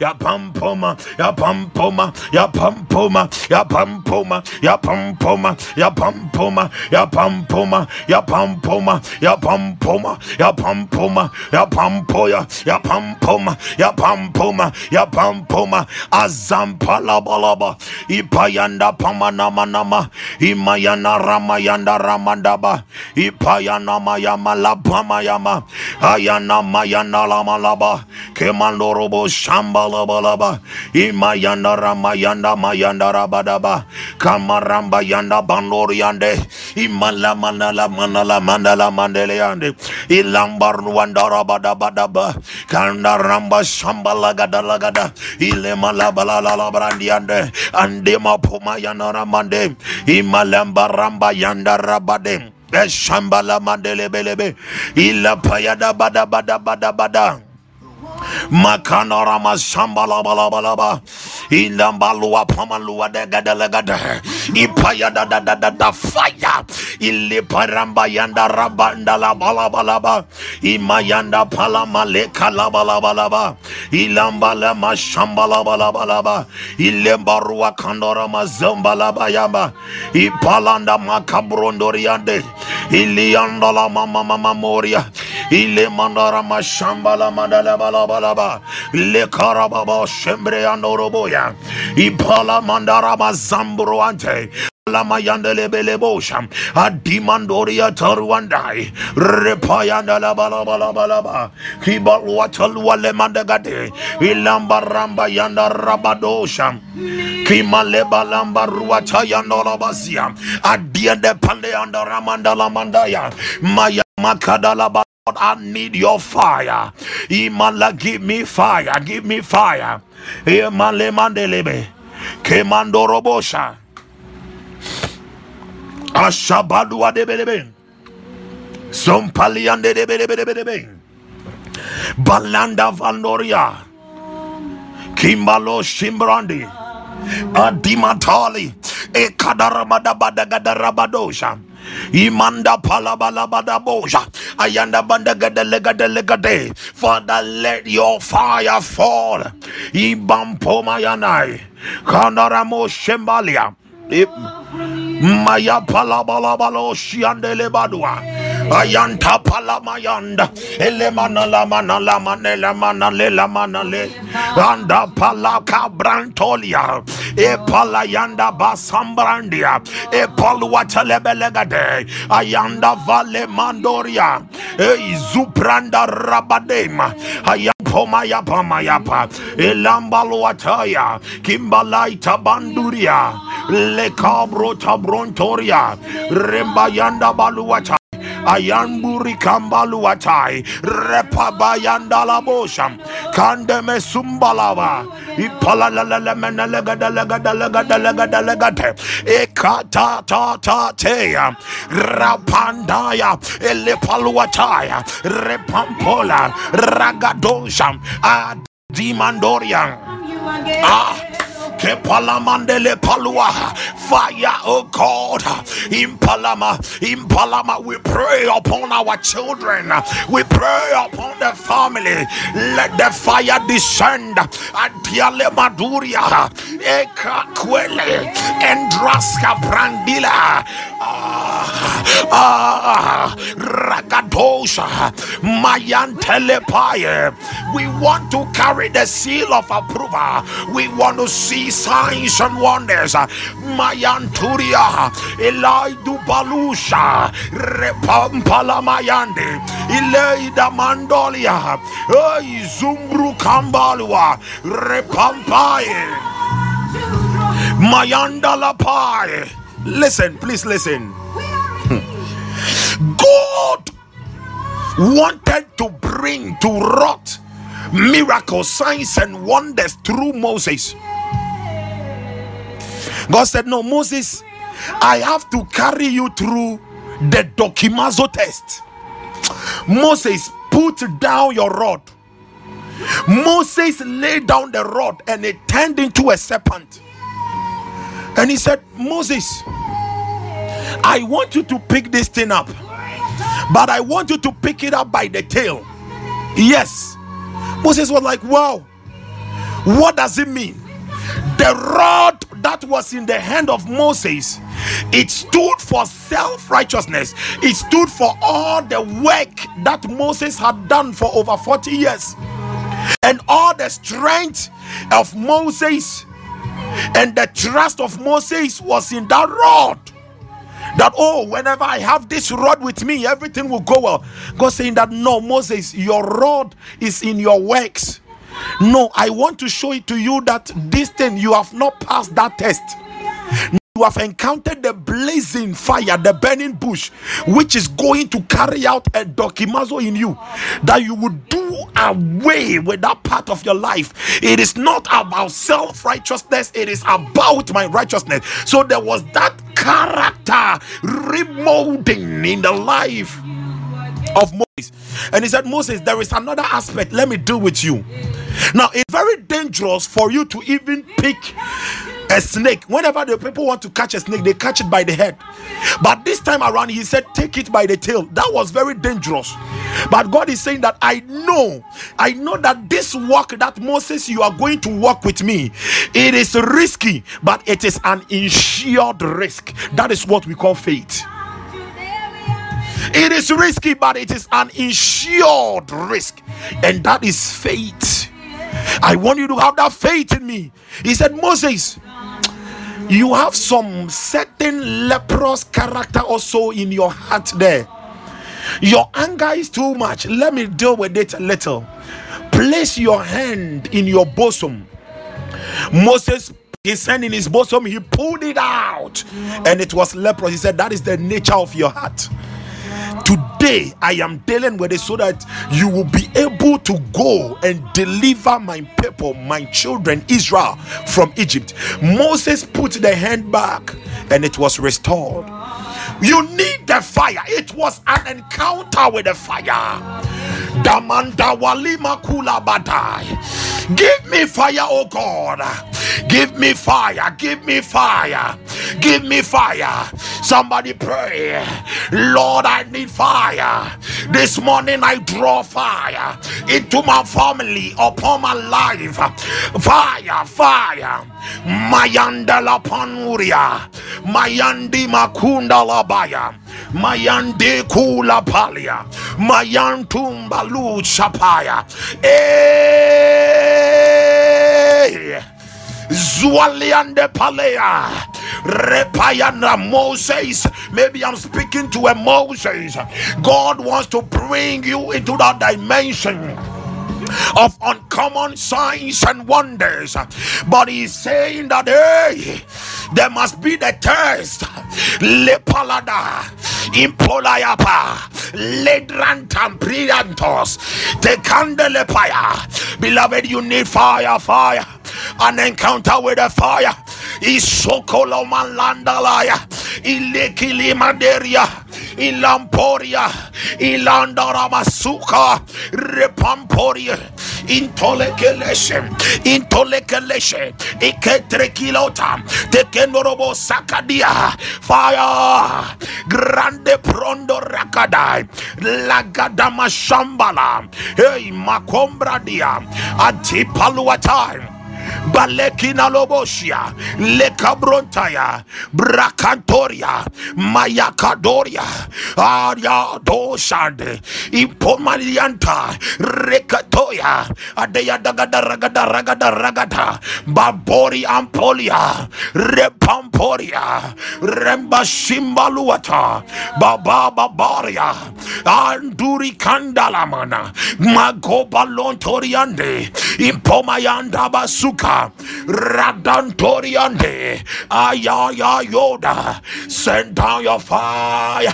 ya pampoma, ya pampoma, ya pampoma, ya pampoma, ya pampoma, ya pampoma, ya pampoma, ya pampoma, ya pampoma, ya pampoma Ah, ya pampoya, ya pampoma, ya pampoma, ya pampoma, azampala balaba, ipayanda pamanama nama, imayana ramayanda ramandaba, ipayana mayama labama yama, ayana mayana lama laba, kemandorobo shambala balaba imayanda ramayanda mayanda rabadaba kamaramba yanda bandori yande imala manala manala mandala mandele yande ilambar wanda rabadabadaba kanda ramba shambala gada lagada ile malabala la brandi yande ande mapuma yana ramande imalamba ramba yanda rabade eh, Shambala mandele belebe ila payada bada bada bada bada Makanarama Shambala Balabalaba Ilambalua Pamalua de Gadalegada Ipaya da da da da da fire. Iliparamba Yanda Rabanda la Balabalaba Imayanda Palamale Kalabalabalaba Ilambala Mashambala Balabalaba Ilembarua Kandorama Zombalaba Yamba Ipalanda Makabrondoriande. Iliandala Mama Mama Moria ile mandara mashamba mashambala mandala balabalaba le karababa shembre andoroboya ipala mandara mazambro ante. Lamayandelebelebosha adimandoria taruandai repayandalabalabalabalaba ilamba ramba yanda rabadosha kimalebalamba ruatayandolabasia adiende mandaya. maya makadala makadalaba I need your fire. Imala, give me fire. Give me fire. Imale mandelebe. Kemando robosha. Ashabadua debelebe. Zompaliande de bede bede bede be. Balanda Vandoria. Kimbalo Shimbrandi. Adimatali. Ekadarabada badagadarabadoja. Imanda palabalabada boja. Ayanda bandagada legade legade. Father, let your fire fall. Ibampomayanai. Kandaramo Shembalia. Maya palabalabalo shiandele badua. Ayanta palamayanda. Elemana lamana lamane lamana le lamana le. Anda palaka brantolia. E palayanda basambrandia. E paluata lebelegade. Ayanda vale mandoria. E zupranda rabadema. Ayam pomaya pamayapa. Elambaluataya. Kimbalaita banduria. Le cabro tabrontoria. Rembayanda baluata. ayamburi kambaluatai. Repabayanda labosha. Kandeme sumbalava. Ipalalalamenelegadalegadalegadalegadalegadale ekatatateya rapandaya. Elepaluataya repampola. Ragadosha. Adimandoria ah Kepalamandele palua. Fire, oh God. Impalama. Impalama. We pray upon our children. We pray upon the family. Let the fire descend. Adiale maduria. Eka kwele. Endraska brandila. Ah, ah. Mayantelepaye. We want to carry the seal of approval. We want to see signs and wonders. Mayanturia, Elaidu Balusha, Repampala Mayande, Ileida Mandolia, Zumbru Kambalua, Repampaye, Mayanda. Listen, please listen. God wanted to bring to rot miracles, signs, and wonders through Moses. God said, No, Moses, I have to carry you through the Dokimazo test. Moses, put down your rod. Moses laid down the rod and it turned into a serpent. And he said, Moses, I want you to pick this thing up, but I want you to pick it up by the tail. Yes. Moses was like, Wow, what does it mean? The rod that was in the hand of Moses, it stood for self righteousness, it stood for all the work that Moses had done for over 40 years, and all the strength of Moses and the trust of Moses was in that rod. That oh, whenever I have this rod with me, everything will go well. God saying that no, Moses, your rod is in your works no, I want to show it to you that this thing you have not passed that test. You have encountered the blazing fire, the burning bush, which is going to carry out a dokimazo in you. That you would do away with that part of your life. It is not about self righteousness, it is about my righteousness. So there was that character remolding in the life of Moses. And he said, Moses, there is another aspect. Let me deal with you. Now, it's very dangerous for you to even pick a snake. Whenever the people want to catch a snake, they catch it by the head. But this time around, he said, take it by the tail. That was very dangerous. But God is saying that I know, I know that this walk that Moses, you are going to walk with me, it is risky, but it is an insured risk. That is what we call faith. It is risky, but it is an insured risk, and that is faith. I want you to have that faith in me. He said, Moses, you have some certain leprous character also in your heart there. Your anger is too much. Let me deal with it a little. Place your hand in your bosom. Moses his hand in his bosom, he pulled it out, and it was leprous. He said, That is the nature of your heart. Today, I am dealing with it so that you will be able to go and deliver my people, my children, Israel, from Egypt. Moses put the hand back and it was restored. You need the fire. It was an encounter with the fire. Damanda walima kula badai. Give me fire, oh God. Give me fire. Give me fire. Give me fire. Somebody pray. Lord, I need fire. This morning I draw fire into my family, upon my life. Fire, fire. Mayanda la panuria. Mayandi makunda labaya. Mayande kula palia. Mayantumba lu chapaya. Eh. Zwaliande Palea. Repayana Moses. Maybe I'm speaking to a Moses. God wants to bring you into that dimension of uncommon signs and wonders. But he's saying that hey, there must be the test. Lepalada, impolayapa, ledrantam brillantos, the candelepaya. Beloved, you need fire, fire, an encounter with the fire. Isokolomalandalaya, ilekilimaderia, ilamporia, ilandaramasuka, repamporia, intolekeleshe, intolekeleshe, iketrekilota, tekenorobo sakadia, fire, grande prondo rakadai, lagadama shambala, hey makombra dia, antipaluatai. Balekina Lobosia, Lekabrontaya, Bracantoria, Mayakadoria, Aria Dosande, Impomalianta, Rekatoya, Adeya Dagada Ragada Ragada Ragada, Babori Ampolia, Repamporia, Remba Simbaluata, Baba Babaria, Anduri Kandalamana, Magoba Lontoriande, Impomayanda Basuka, Radantoriande, Ayaya Yoda, send down your fire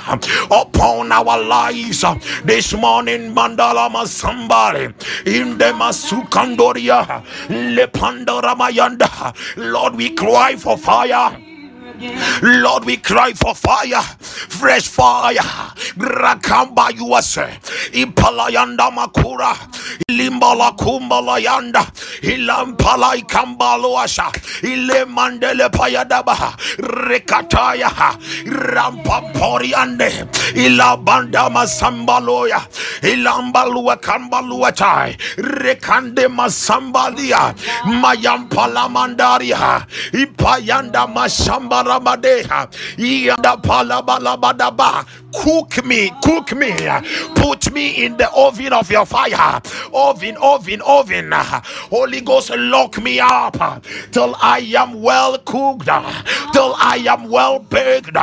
upon our lives. This morning, Mandala Masambari, in the Masukandoria, Lepandora Mayanda. Lord, we cry for fire. Lord, we cry for fire, fresh fire. Rakamba yuase, ipalayanda makura, ilimbala kumbala yanda, ilampala ikambaloasha, ile mandele payadaba, rekataya, rampamporiande, ilabanda masambaloya, ilambalua kambalua chai, rekande masambalia, mandaria, ipayanda masamba Ramadeha, Yanda Palabalabadaba. Cook me, cook me, put me in the oven of your fire. Oven, oven, oven. Holy Ghost, lock me up till I am well cooked, till I am well baked.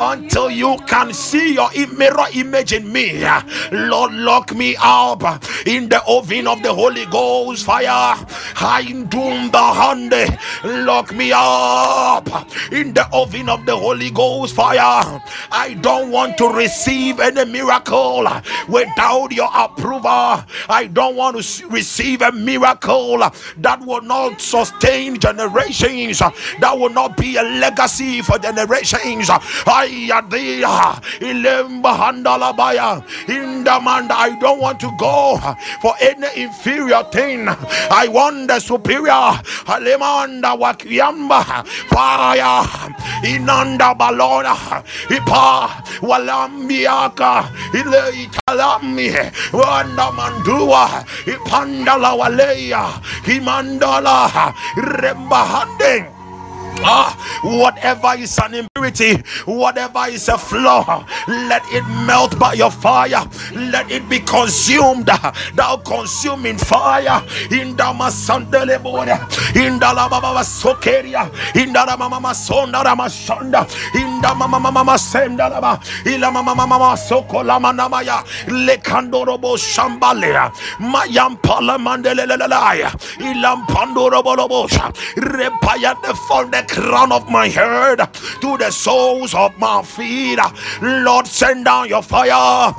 Until you can see your mirror image in me. Lord, lock me up in the oven of the Holy Ghost fire. Hindum the hande, lock me up in the oven of the Holy Ghost fire. I don't want to receive any miracle without your approval. I don't want to receive a miracle that will not sustain generations, that will not be a legacy for generations. In the man I don't want to go for any inferior thing. I want the superior. Alemanda wakiamba fire. Inanda balona ipa. Walambiaka. Ile italami wanda mandua. Ipandala waleya. Imandala rembahande Ah, whatever is an impurity, whatever is a flaw, let it melt by your fire. Let it be consumed. Thou consuming fire in the Masandele Boda, in the Lababa Sokeria, in the Mama Sonda Ramashanda, in the Mama Mama Sendalaba, Ila Mama Mama Sokola Manamaya, Lekandorobo Shambalea, Mayam Pala Mandelelaya, Ilam Pandorobo Repaya the fall the crown of my head to the soles of my feet. Lord, send down your fire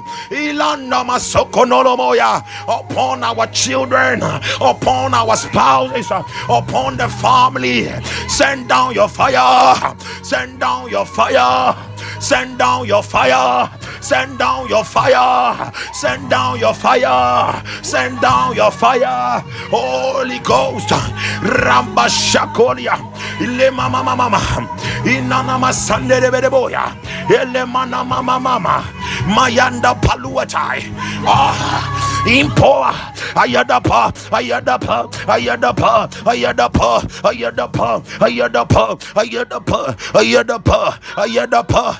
upon our children, upon our spouses, upon the family. Send down your fire. Send down your fire. Send down your fire. Send down your fire. Send down your fire. Send down your fire. Holy Ghost. Ramba Shakolia. Ile mama mama mama. Inana masande de bedeboya. Ele mana mama mama. Mayanda paluatai. Ah. Impoa, Ayadapa, Ayadapa, Ayadapa, Ayadapa, Ayadapa, Ayadapa, Ayadapa, Ayadapa, Ayadapa,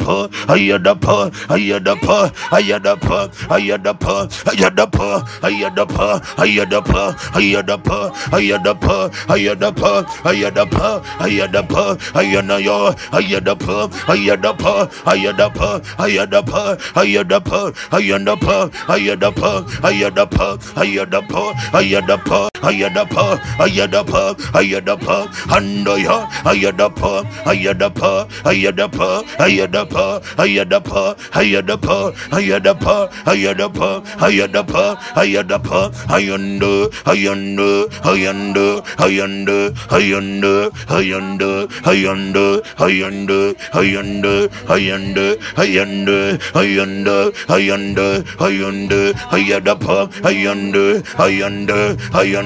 ayadapa, ayadapa, ayadapa, ayadapa, ayadapa, ayadapa, ayadapa, ayadapa, ayadapa, ayadapa, ayadapa, ayadapa, ayadapa, ayanayo, ayadapa, ayadapa, ayadapa, ayadapa, ayadapa, ayadapa, ayadapa, ayadapa, ayadapa, ayadapa, ayadapa, ayadapa, ayadapa, handaya, ayadapa, ayadapa, ayadapa, ayadapa, ayadapa, ayadapa, ayadapa, ayadapa, ayadapa, ayadapa, ayanda, ayanda, ayanda, ayanda, ayanda, ayanda, ayanda, ayanda, ayanda, ayanda, ayanda, ayanda, ayanda, ayanda, ayada pa ayanda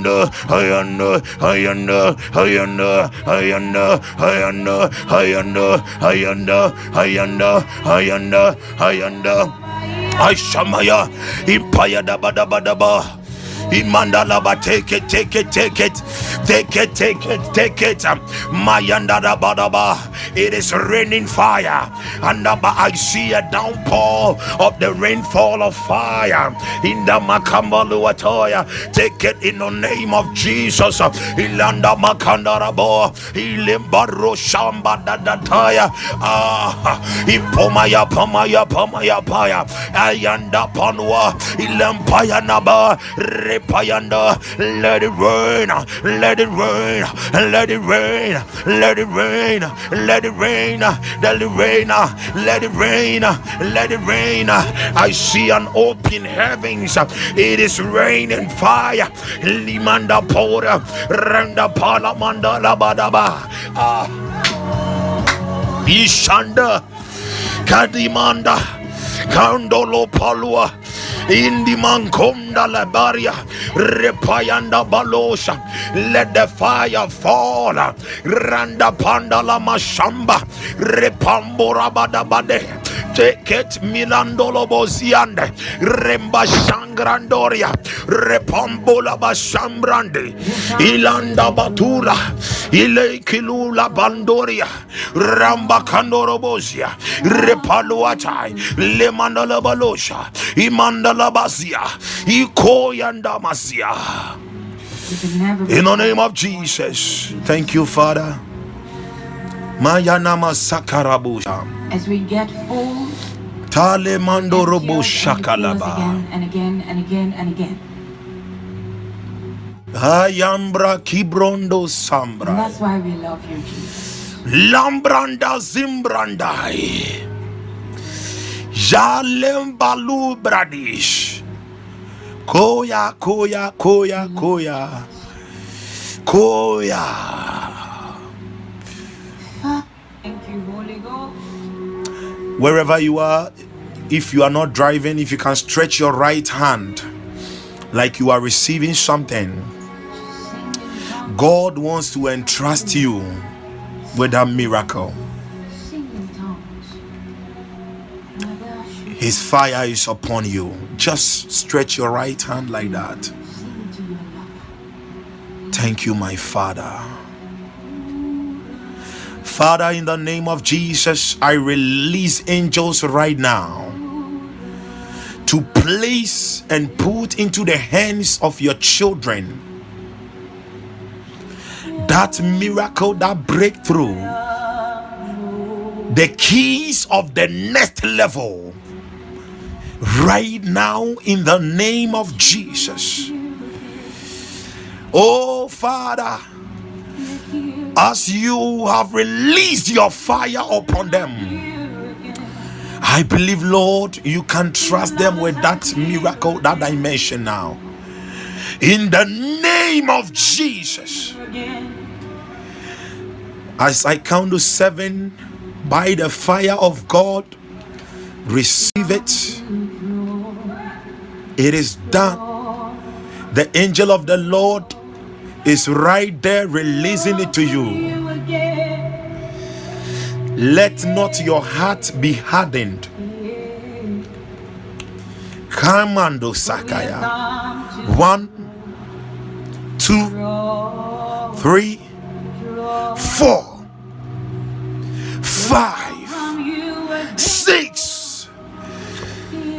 ayanda ayanda ayanda ayanda ayanda ayanda ayanda ayanda ayanda ayanda ayanda Aishamaya impaya da bada bada ba Imandalaba, take it, take it, take it, take it, take it, take it. Mayandadabadaba, it is raining fire, and I see a downpour of the rainfall of fire in the Makambaluatoya. Take it in the name of Jesus. Ilanda Makandarabo, Ilimbaro Shamba Dadataya, Ah, Ipomaya, Pomaya, Pomaya, Paya, Ayanda Panwa, Ilampaya Naba. Let it rain, let it rain, let it rain, let it rain, let it rain, let it rain, let it rain, let it rain. I see an open heavens. It is raining fire. Limanda pora, randa palamanda labadaba. Ah. Ishanda, Kadimanda, Kandolo Palua. Indi mankonda labaria repayanda balosha. Let the fire fall. Randa panda la mashamba repambora badabade. Take it milandolo boziande. Remba shangrandoria. Repambola basambrande ilanda batula. Ile kilula bandoria. Ramba kandoro bozia. Repaluatai. Lemandala balosha. Imandala bazia. Masia in the name of Jesus. Thank you father. Mayanama Sakarabusha. As we get full, Tale mando robo and you fill us shakalaba. again and again and again and again. Ayambra kibrondo And that's why we love you, Jesus. Lambranda zimbrandai. Jalembalu bradish. Koya, koya, koya, koya. Koya. Wherever you are, if you are not driving, if you can stretch your right hand like you are receiving something, God wants to entrust you with a miracle. His fire is upon you. Just stretch your right hand like that. Thank you, my Father. Father, in the name of Jesus, I release angels right now to place and put into the hands of your children that miracle, that breakthrough, the keys of the next level right now in the name of Jesus. Oh, Father, as you have released your fire upon them, I believe, Lord, you can trust them with that miracle, that dimension now. In the name of Jesus, as I count to seven, by the fire of God, receive it. It is done. The angel of the Lord is right there releasing it to you. Let not your heart be hardened. Kamando Sakaya. One, two, three, four, five, six,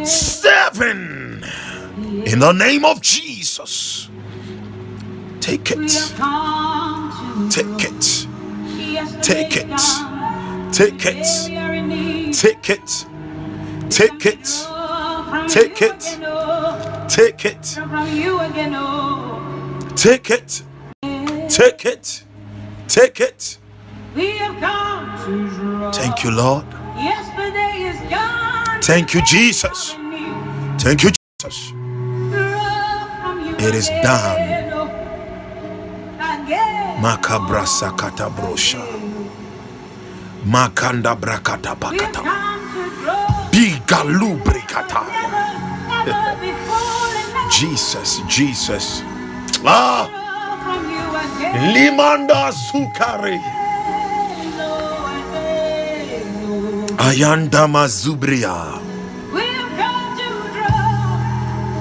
seven. In the name of Jesus. Take it. Take it. Take it. Take it. Take it. Take it. Take it. Take it. Take it. Take it. Take it. Thank you, Lord. Yesterday is gone. Thank you, Jesus. Thank you, Jesus. It is done. Makabra sakata brosha. Makanda brakata bakata. Bigalu brikataya. Jesus, Jesus. Ah, limanda sukari. Ayanda mazubria.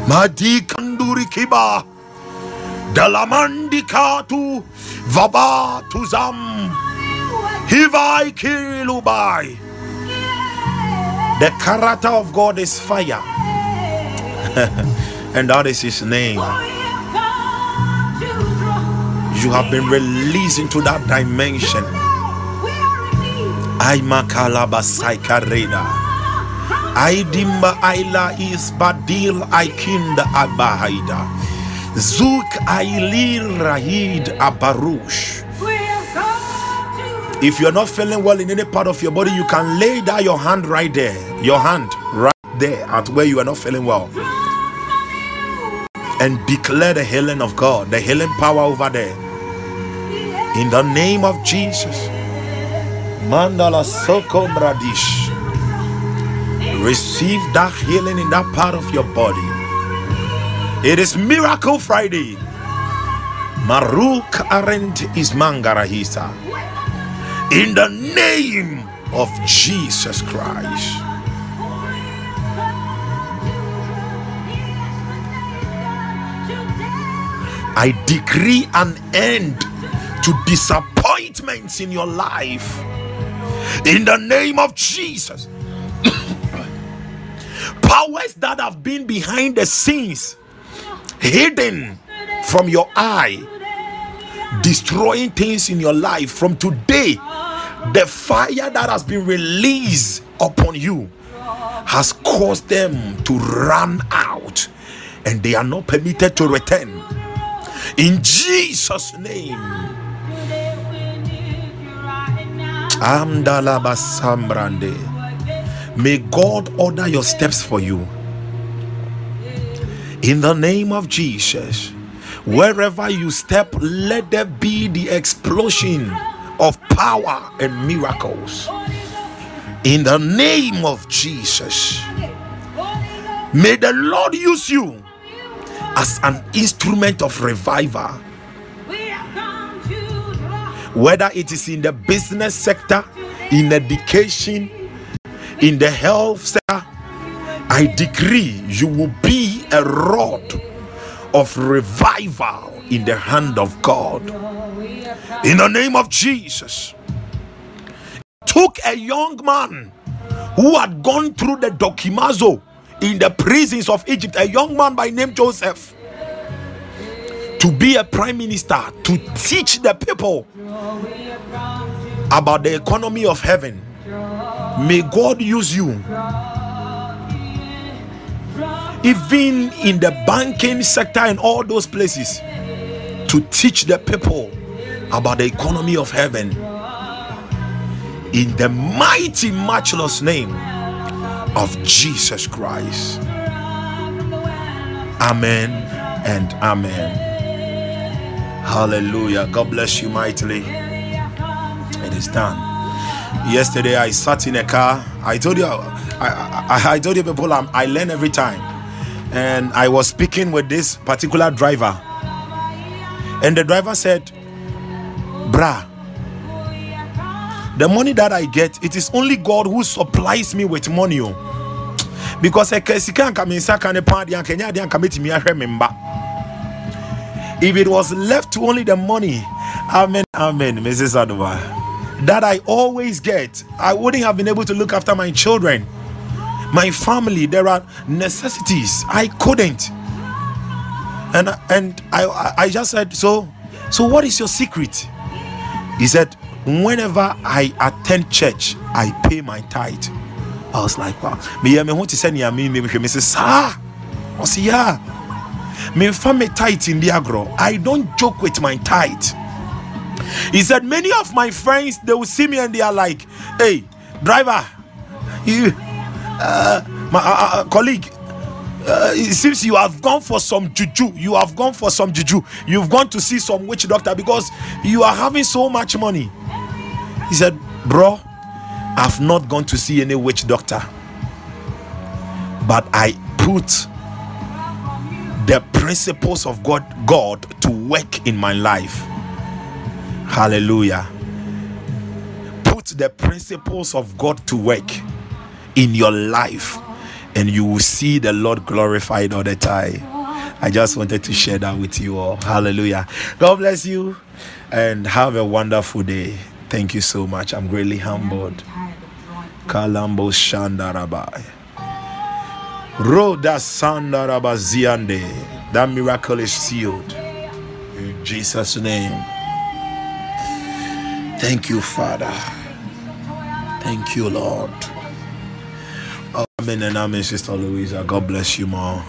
Madi kanduri kiba. Dalamandi katu. Vaba tuzam. Hivai kirilubai. The character of God is fire. [LAUGHS] and that is his name. You have been released into that dimension. Aimakalaba Saikareda. Aidimba Aila is Badil Aikinda Abahaida. Zuk Ailir Rahid Abarush. If you're not feeling well in any part of your body, you can lay down your hand right there. Your hand right there at where you are not feeling well. And declare the healing of God, the healing power over there. In the name of Jesus. Mandala Soko Bradish. Receive that healing in that part of your body. It is Miracle Friday. Maruk Arend is Mangarahisa. In the name of Jesus Christ. I decree an end to disappointments in your life. In the name of Jesus. [COUGHS] Powers that have been behind the scenes, hidden from your eye, destroying things in your life from today. The fire that has been released upon you has caused them to run out and they are not permitted to return. In Jesus' name. May God order your steps for you. In the name of Jesus. Wherever you step, let there be the explosion of power and miracles. In the name of Jesus. May the Lord use you as an instrument of revival, whether it is in the business sector, in education, in the health sector. I decree you will be a rod of revival in the hand of God. In the name of Jesus. Took a young man who had gone through the dokimazo in the prisons of Egypt, a young man by name Joseph, to be a prime minister, to teach the people about the economy of heaven. May God use you even in the banking sector and all those places to teach the people about the economy of heaven. In the mighty matchless name of Jesus Christ. Amen and amen. Hallelujah. God bless you mightily. It is done. Yesterday i sat in a car. I told you i i, I told you people I'm, i learn every time and I was speaking with this particular driver, and the driver said, Bra, the money that I get, it is only God who supplies me with money. oh. Because if it was left to only the money, amen, amen, Mrs. Adova, that I always get, I wouldn't have been able to look after my children my family there are necessities. I couldn't. And and i i just said so so what is your secret? He said whenever i attend church i pay my tithe. I was like wow. Me yeah me want to send you me me me sir i was yeah me tithe the agro i don't joke with my tithe. He said many of my friends they will see me and they are like hey driver you my uh, uh, colleague uh, it seems you have gone for some juju. You have gone for some juju. You've gone to see some witch doctor because you are having so much money. He said bro i've not gone to see any witch doctor but i put the principles of god god to work in my life. Hallelujah. Put the principles of god to work in your life and you will see the Lord glorified all the time. I just wanted to share that with you all. Hallelujah. God bless you and have a wonderful day. Thank you so much. I'm greatly humbled. Kalambo Shandarabai. Roda Sandaraba Ziande. That miracle is sealed. In Jesus' name. Thank you, Father. Thank you, Lord. Oh, amen and amen, Sister Louisa. God bless you, more.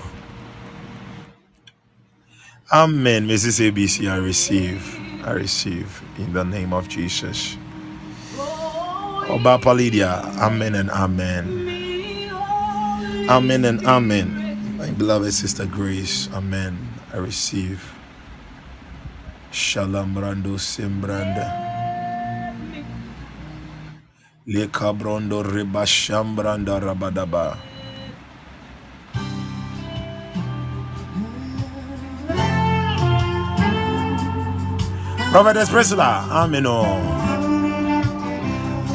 Amen, Mrs. ABC. I receive. I receive in the name of Jesus. Oba Palidia. Amen and amen. Amen and amen. My beloved Sister Grace. Amen. I receive. Shalom Brando Simbranda. Le cabrondo reba shambranda rabadaba. Prophetess Priscilla, Amen.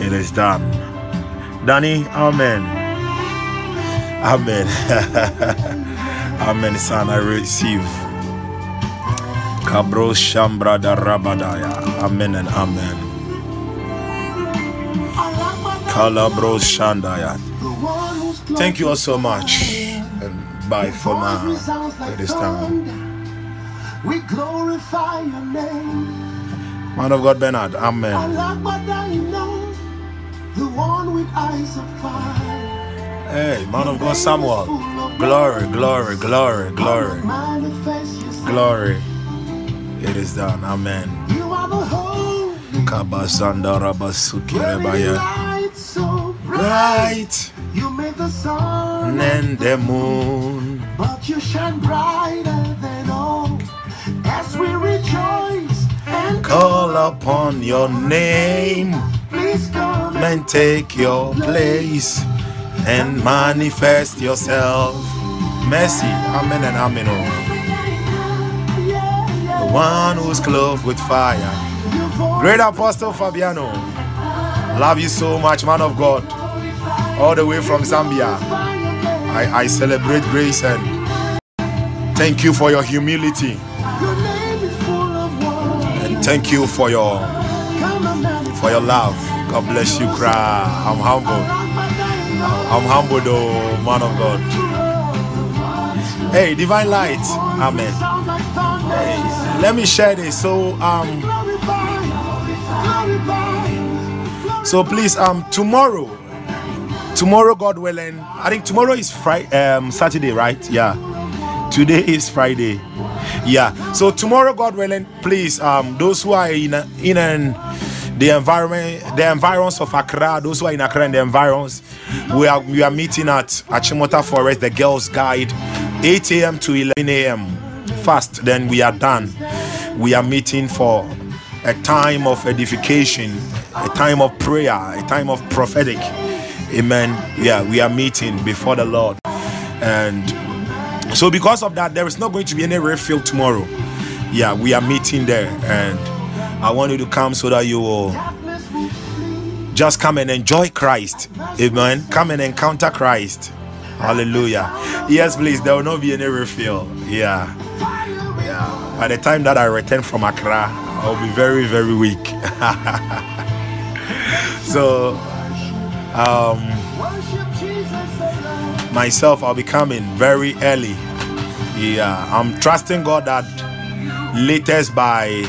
It is done. Danny, Amen. Amen. [LAUGHS] Amen, son, I receive. Cabro Shambra da Rabadaya. Amen and Amen. Kalabro Shandaya. Thank you all so much. And bye for now. It is time. We glorify your name. Man of God Bernard. Amen. The one with eyes of fire. Hey, man of God Samuel. Glory, glory, glory, glory, glory. It is done. Amen. You are bright. You made the sun, And the moon. but you shine brighter than all. As we rejoice and Call upon your name. please coming. and take your place and manifest yourself. Mercy, amen and amen. oh. The one who's clothed with fire. Great Apostle Fabiano, love you so much, man of God, all the way from Zambia. I, I celebrate grace and thank you for your humility and thank you for your for your love. God bless you, cry. I'm humble. I'm humble, though, man of God. Hey, divine light, amen. Hey, let me share this. So, um, so please, um, tomorrow, tomorrow, God willing, I think tomorrow is Friday, um, Saturday, right? Yeah. Today is Friday. Yeah. So tomorrow, God willing, please, um, those who are in a, in an the environment, the environs of Accra, those who are in Accra and the environs, we are we are meeting at Achimota Forest, the Girls Guide, 8 a.m. to 11 a.m. Fast. Then we are done. We are meeting for a time of edification, a time of prayer, a time of prophetic. Amen. Yeah, we are meeting before the Lord. And so, because of that, there is not going to be any refill tomorrow. Yeah, we are meeting there. And I want you to come so that you will just come and enjoy Christ. Amen. Come and encounter Christ. Hallelujah. Yes, please. There will not be any refill. Yeah. Yeah. By the time that I return from Accra, I'll be very, very weak. [LAUGHS] so, um, myself, I'll be coming very early. Yeah, I'm trusting God that latest by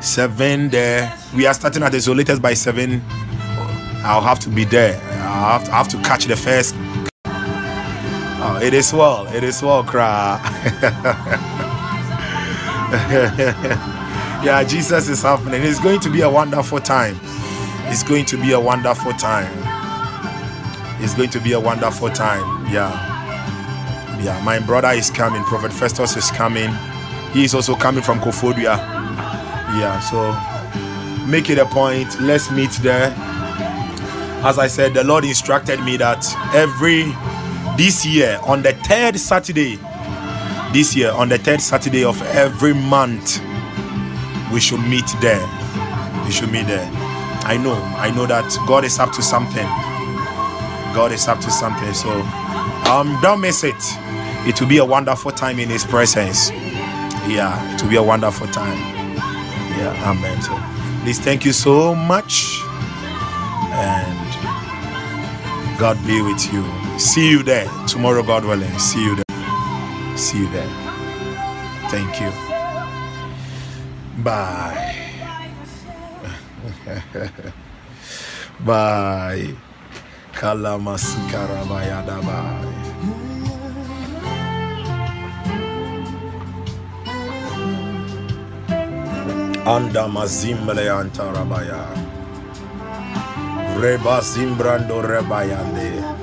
seven there. We are starting at the so latest by seven. I'll have to be there. I have to, I have to catch the first. Oh, it is well. It is well, cry. [LAUGHS] yeah, Jesus is happening. It's going to be a wonderful time. It's going to be a wonderful time. It's going to be a wonderful time. Yeah. Yeah. My brother is coming. Prophet Festus is coming. He is also coming from Koforidua. Yeah. So make it a point. Let's meet there. As I said, the Lord instructed me that every this year on the third Saturday, this year on the third Saturday of every month, we should meet there. We should meet there. I know, I know that God is up to something. God is up to something. So um don't miss it. It will be a wonderful time in his presence. Yeah, it will be a wonderful time. Yeah, amen. So please thank you so much. And God be with you. See you there tomorrow, God willing. See you there. See you there. Thank you. Bye. [LAUGHS] Bye. Kalamasikarabaya Anda mazimble antarabaya. Reba zimbrando rebayande.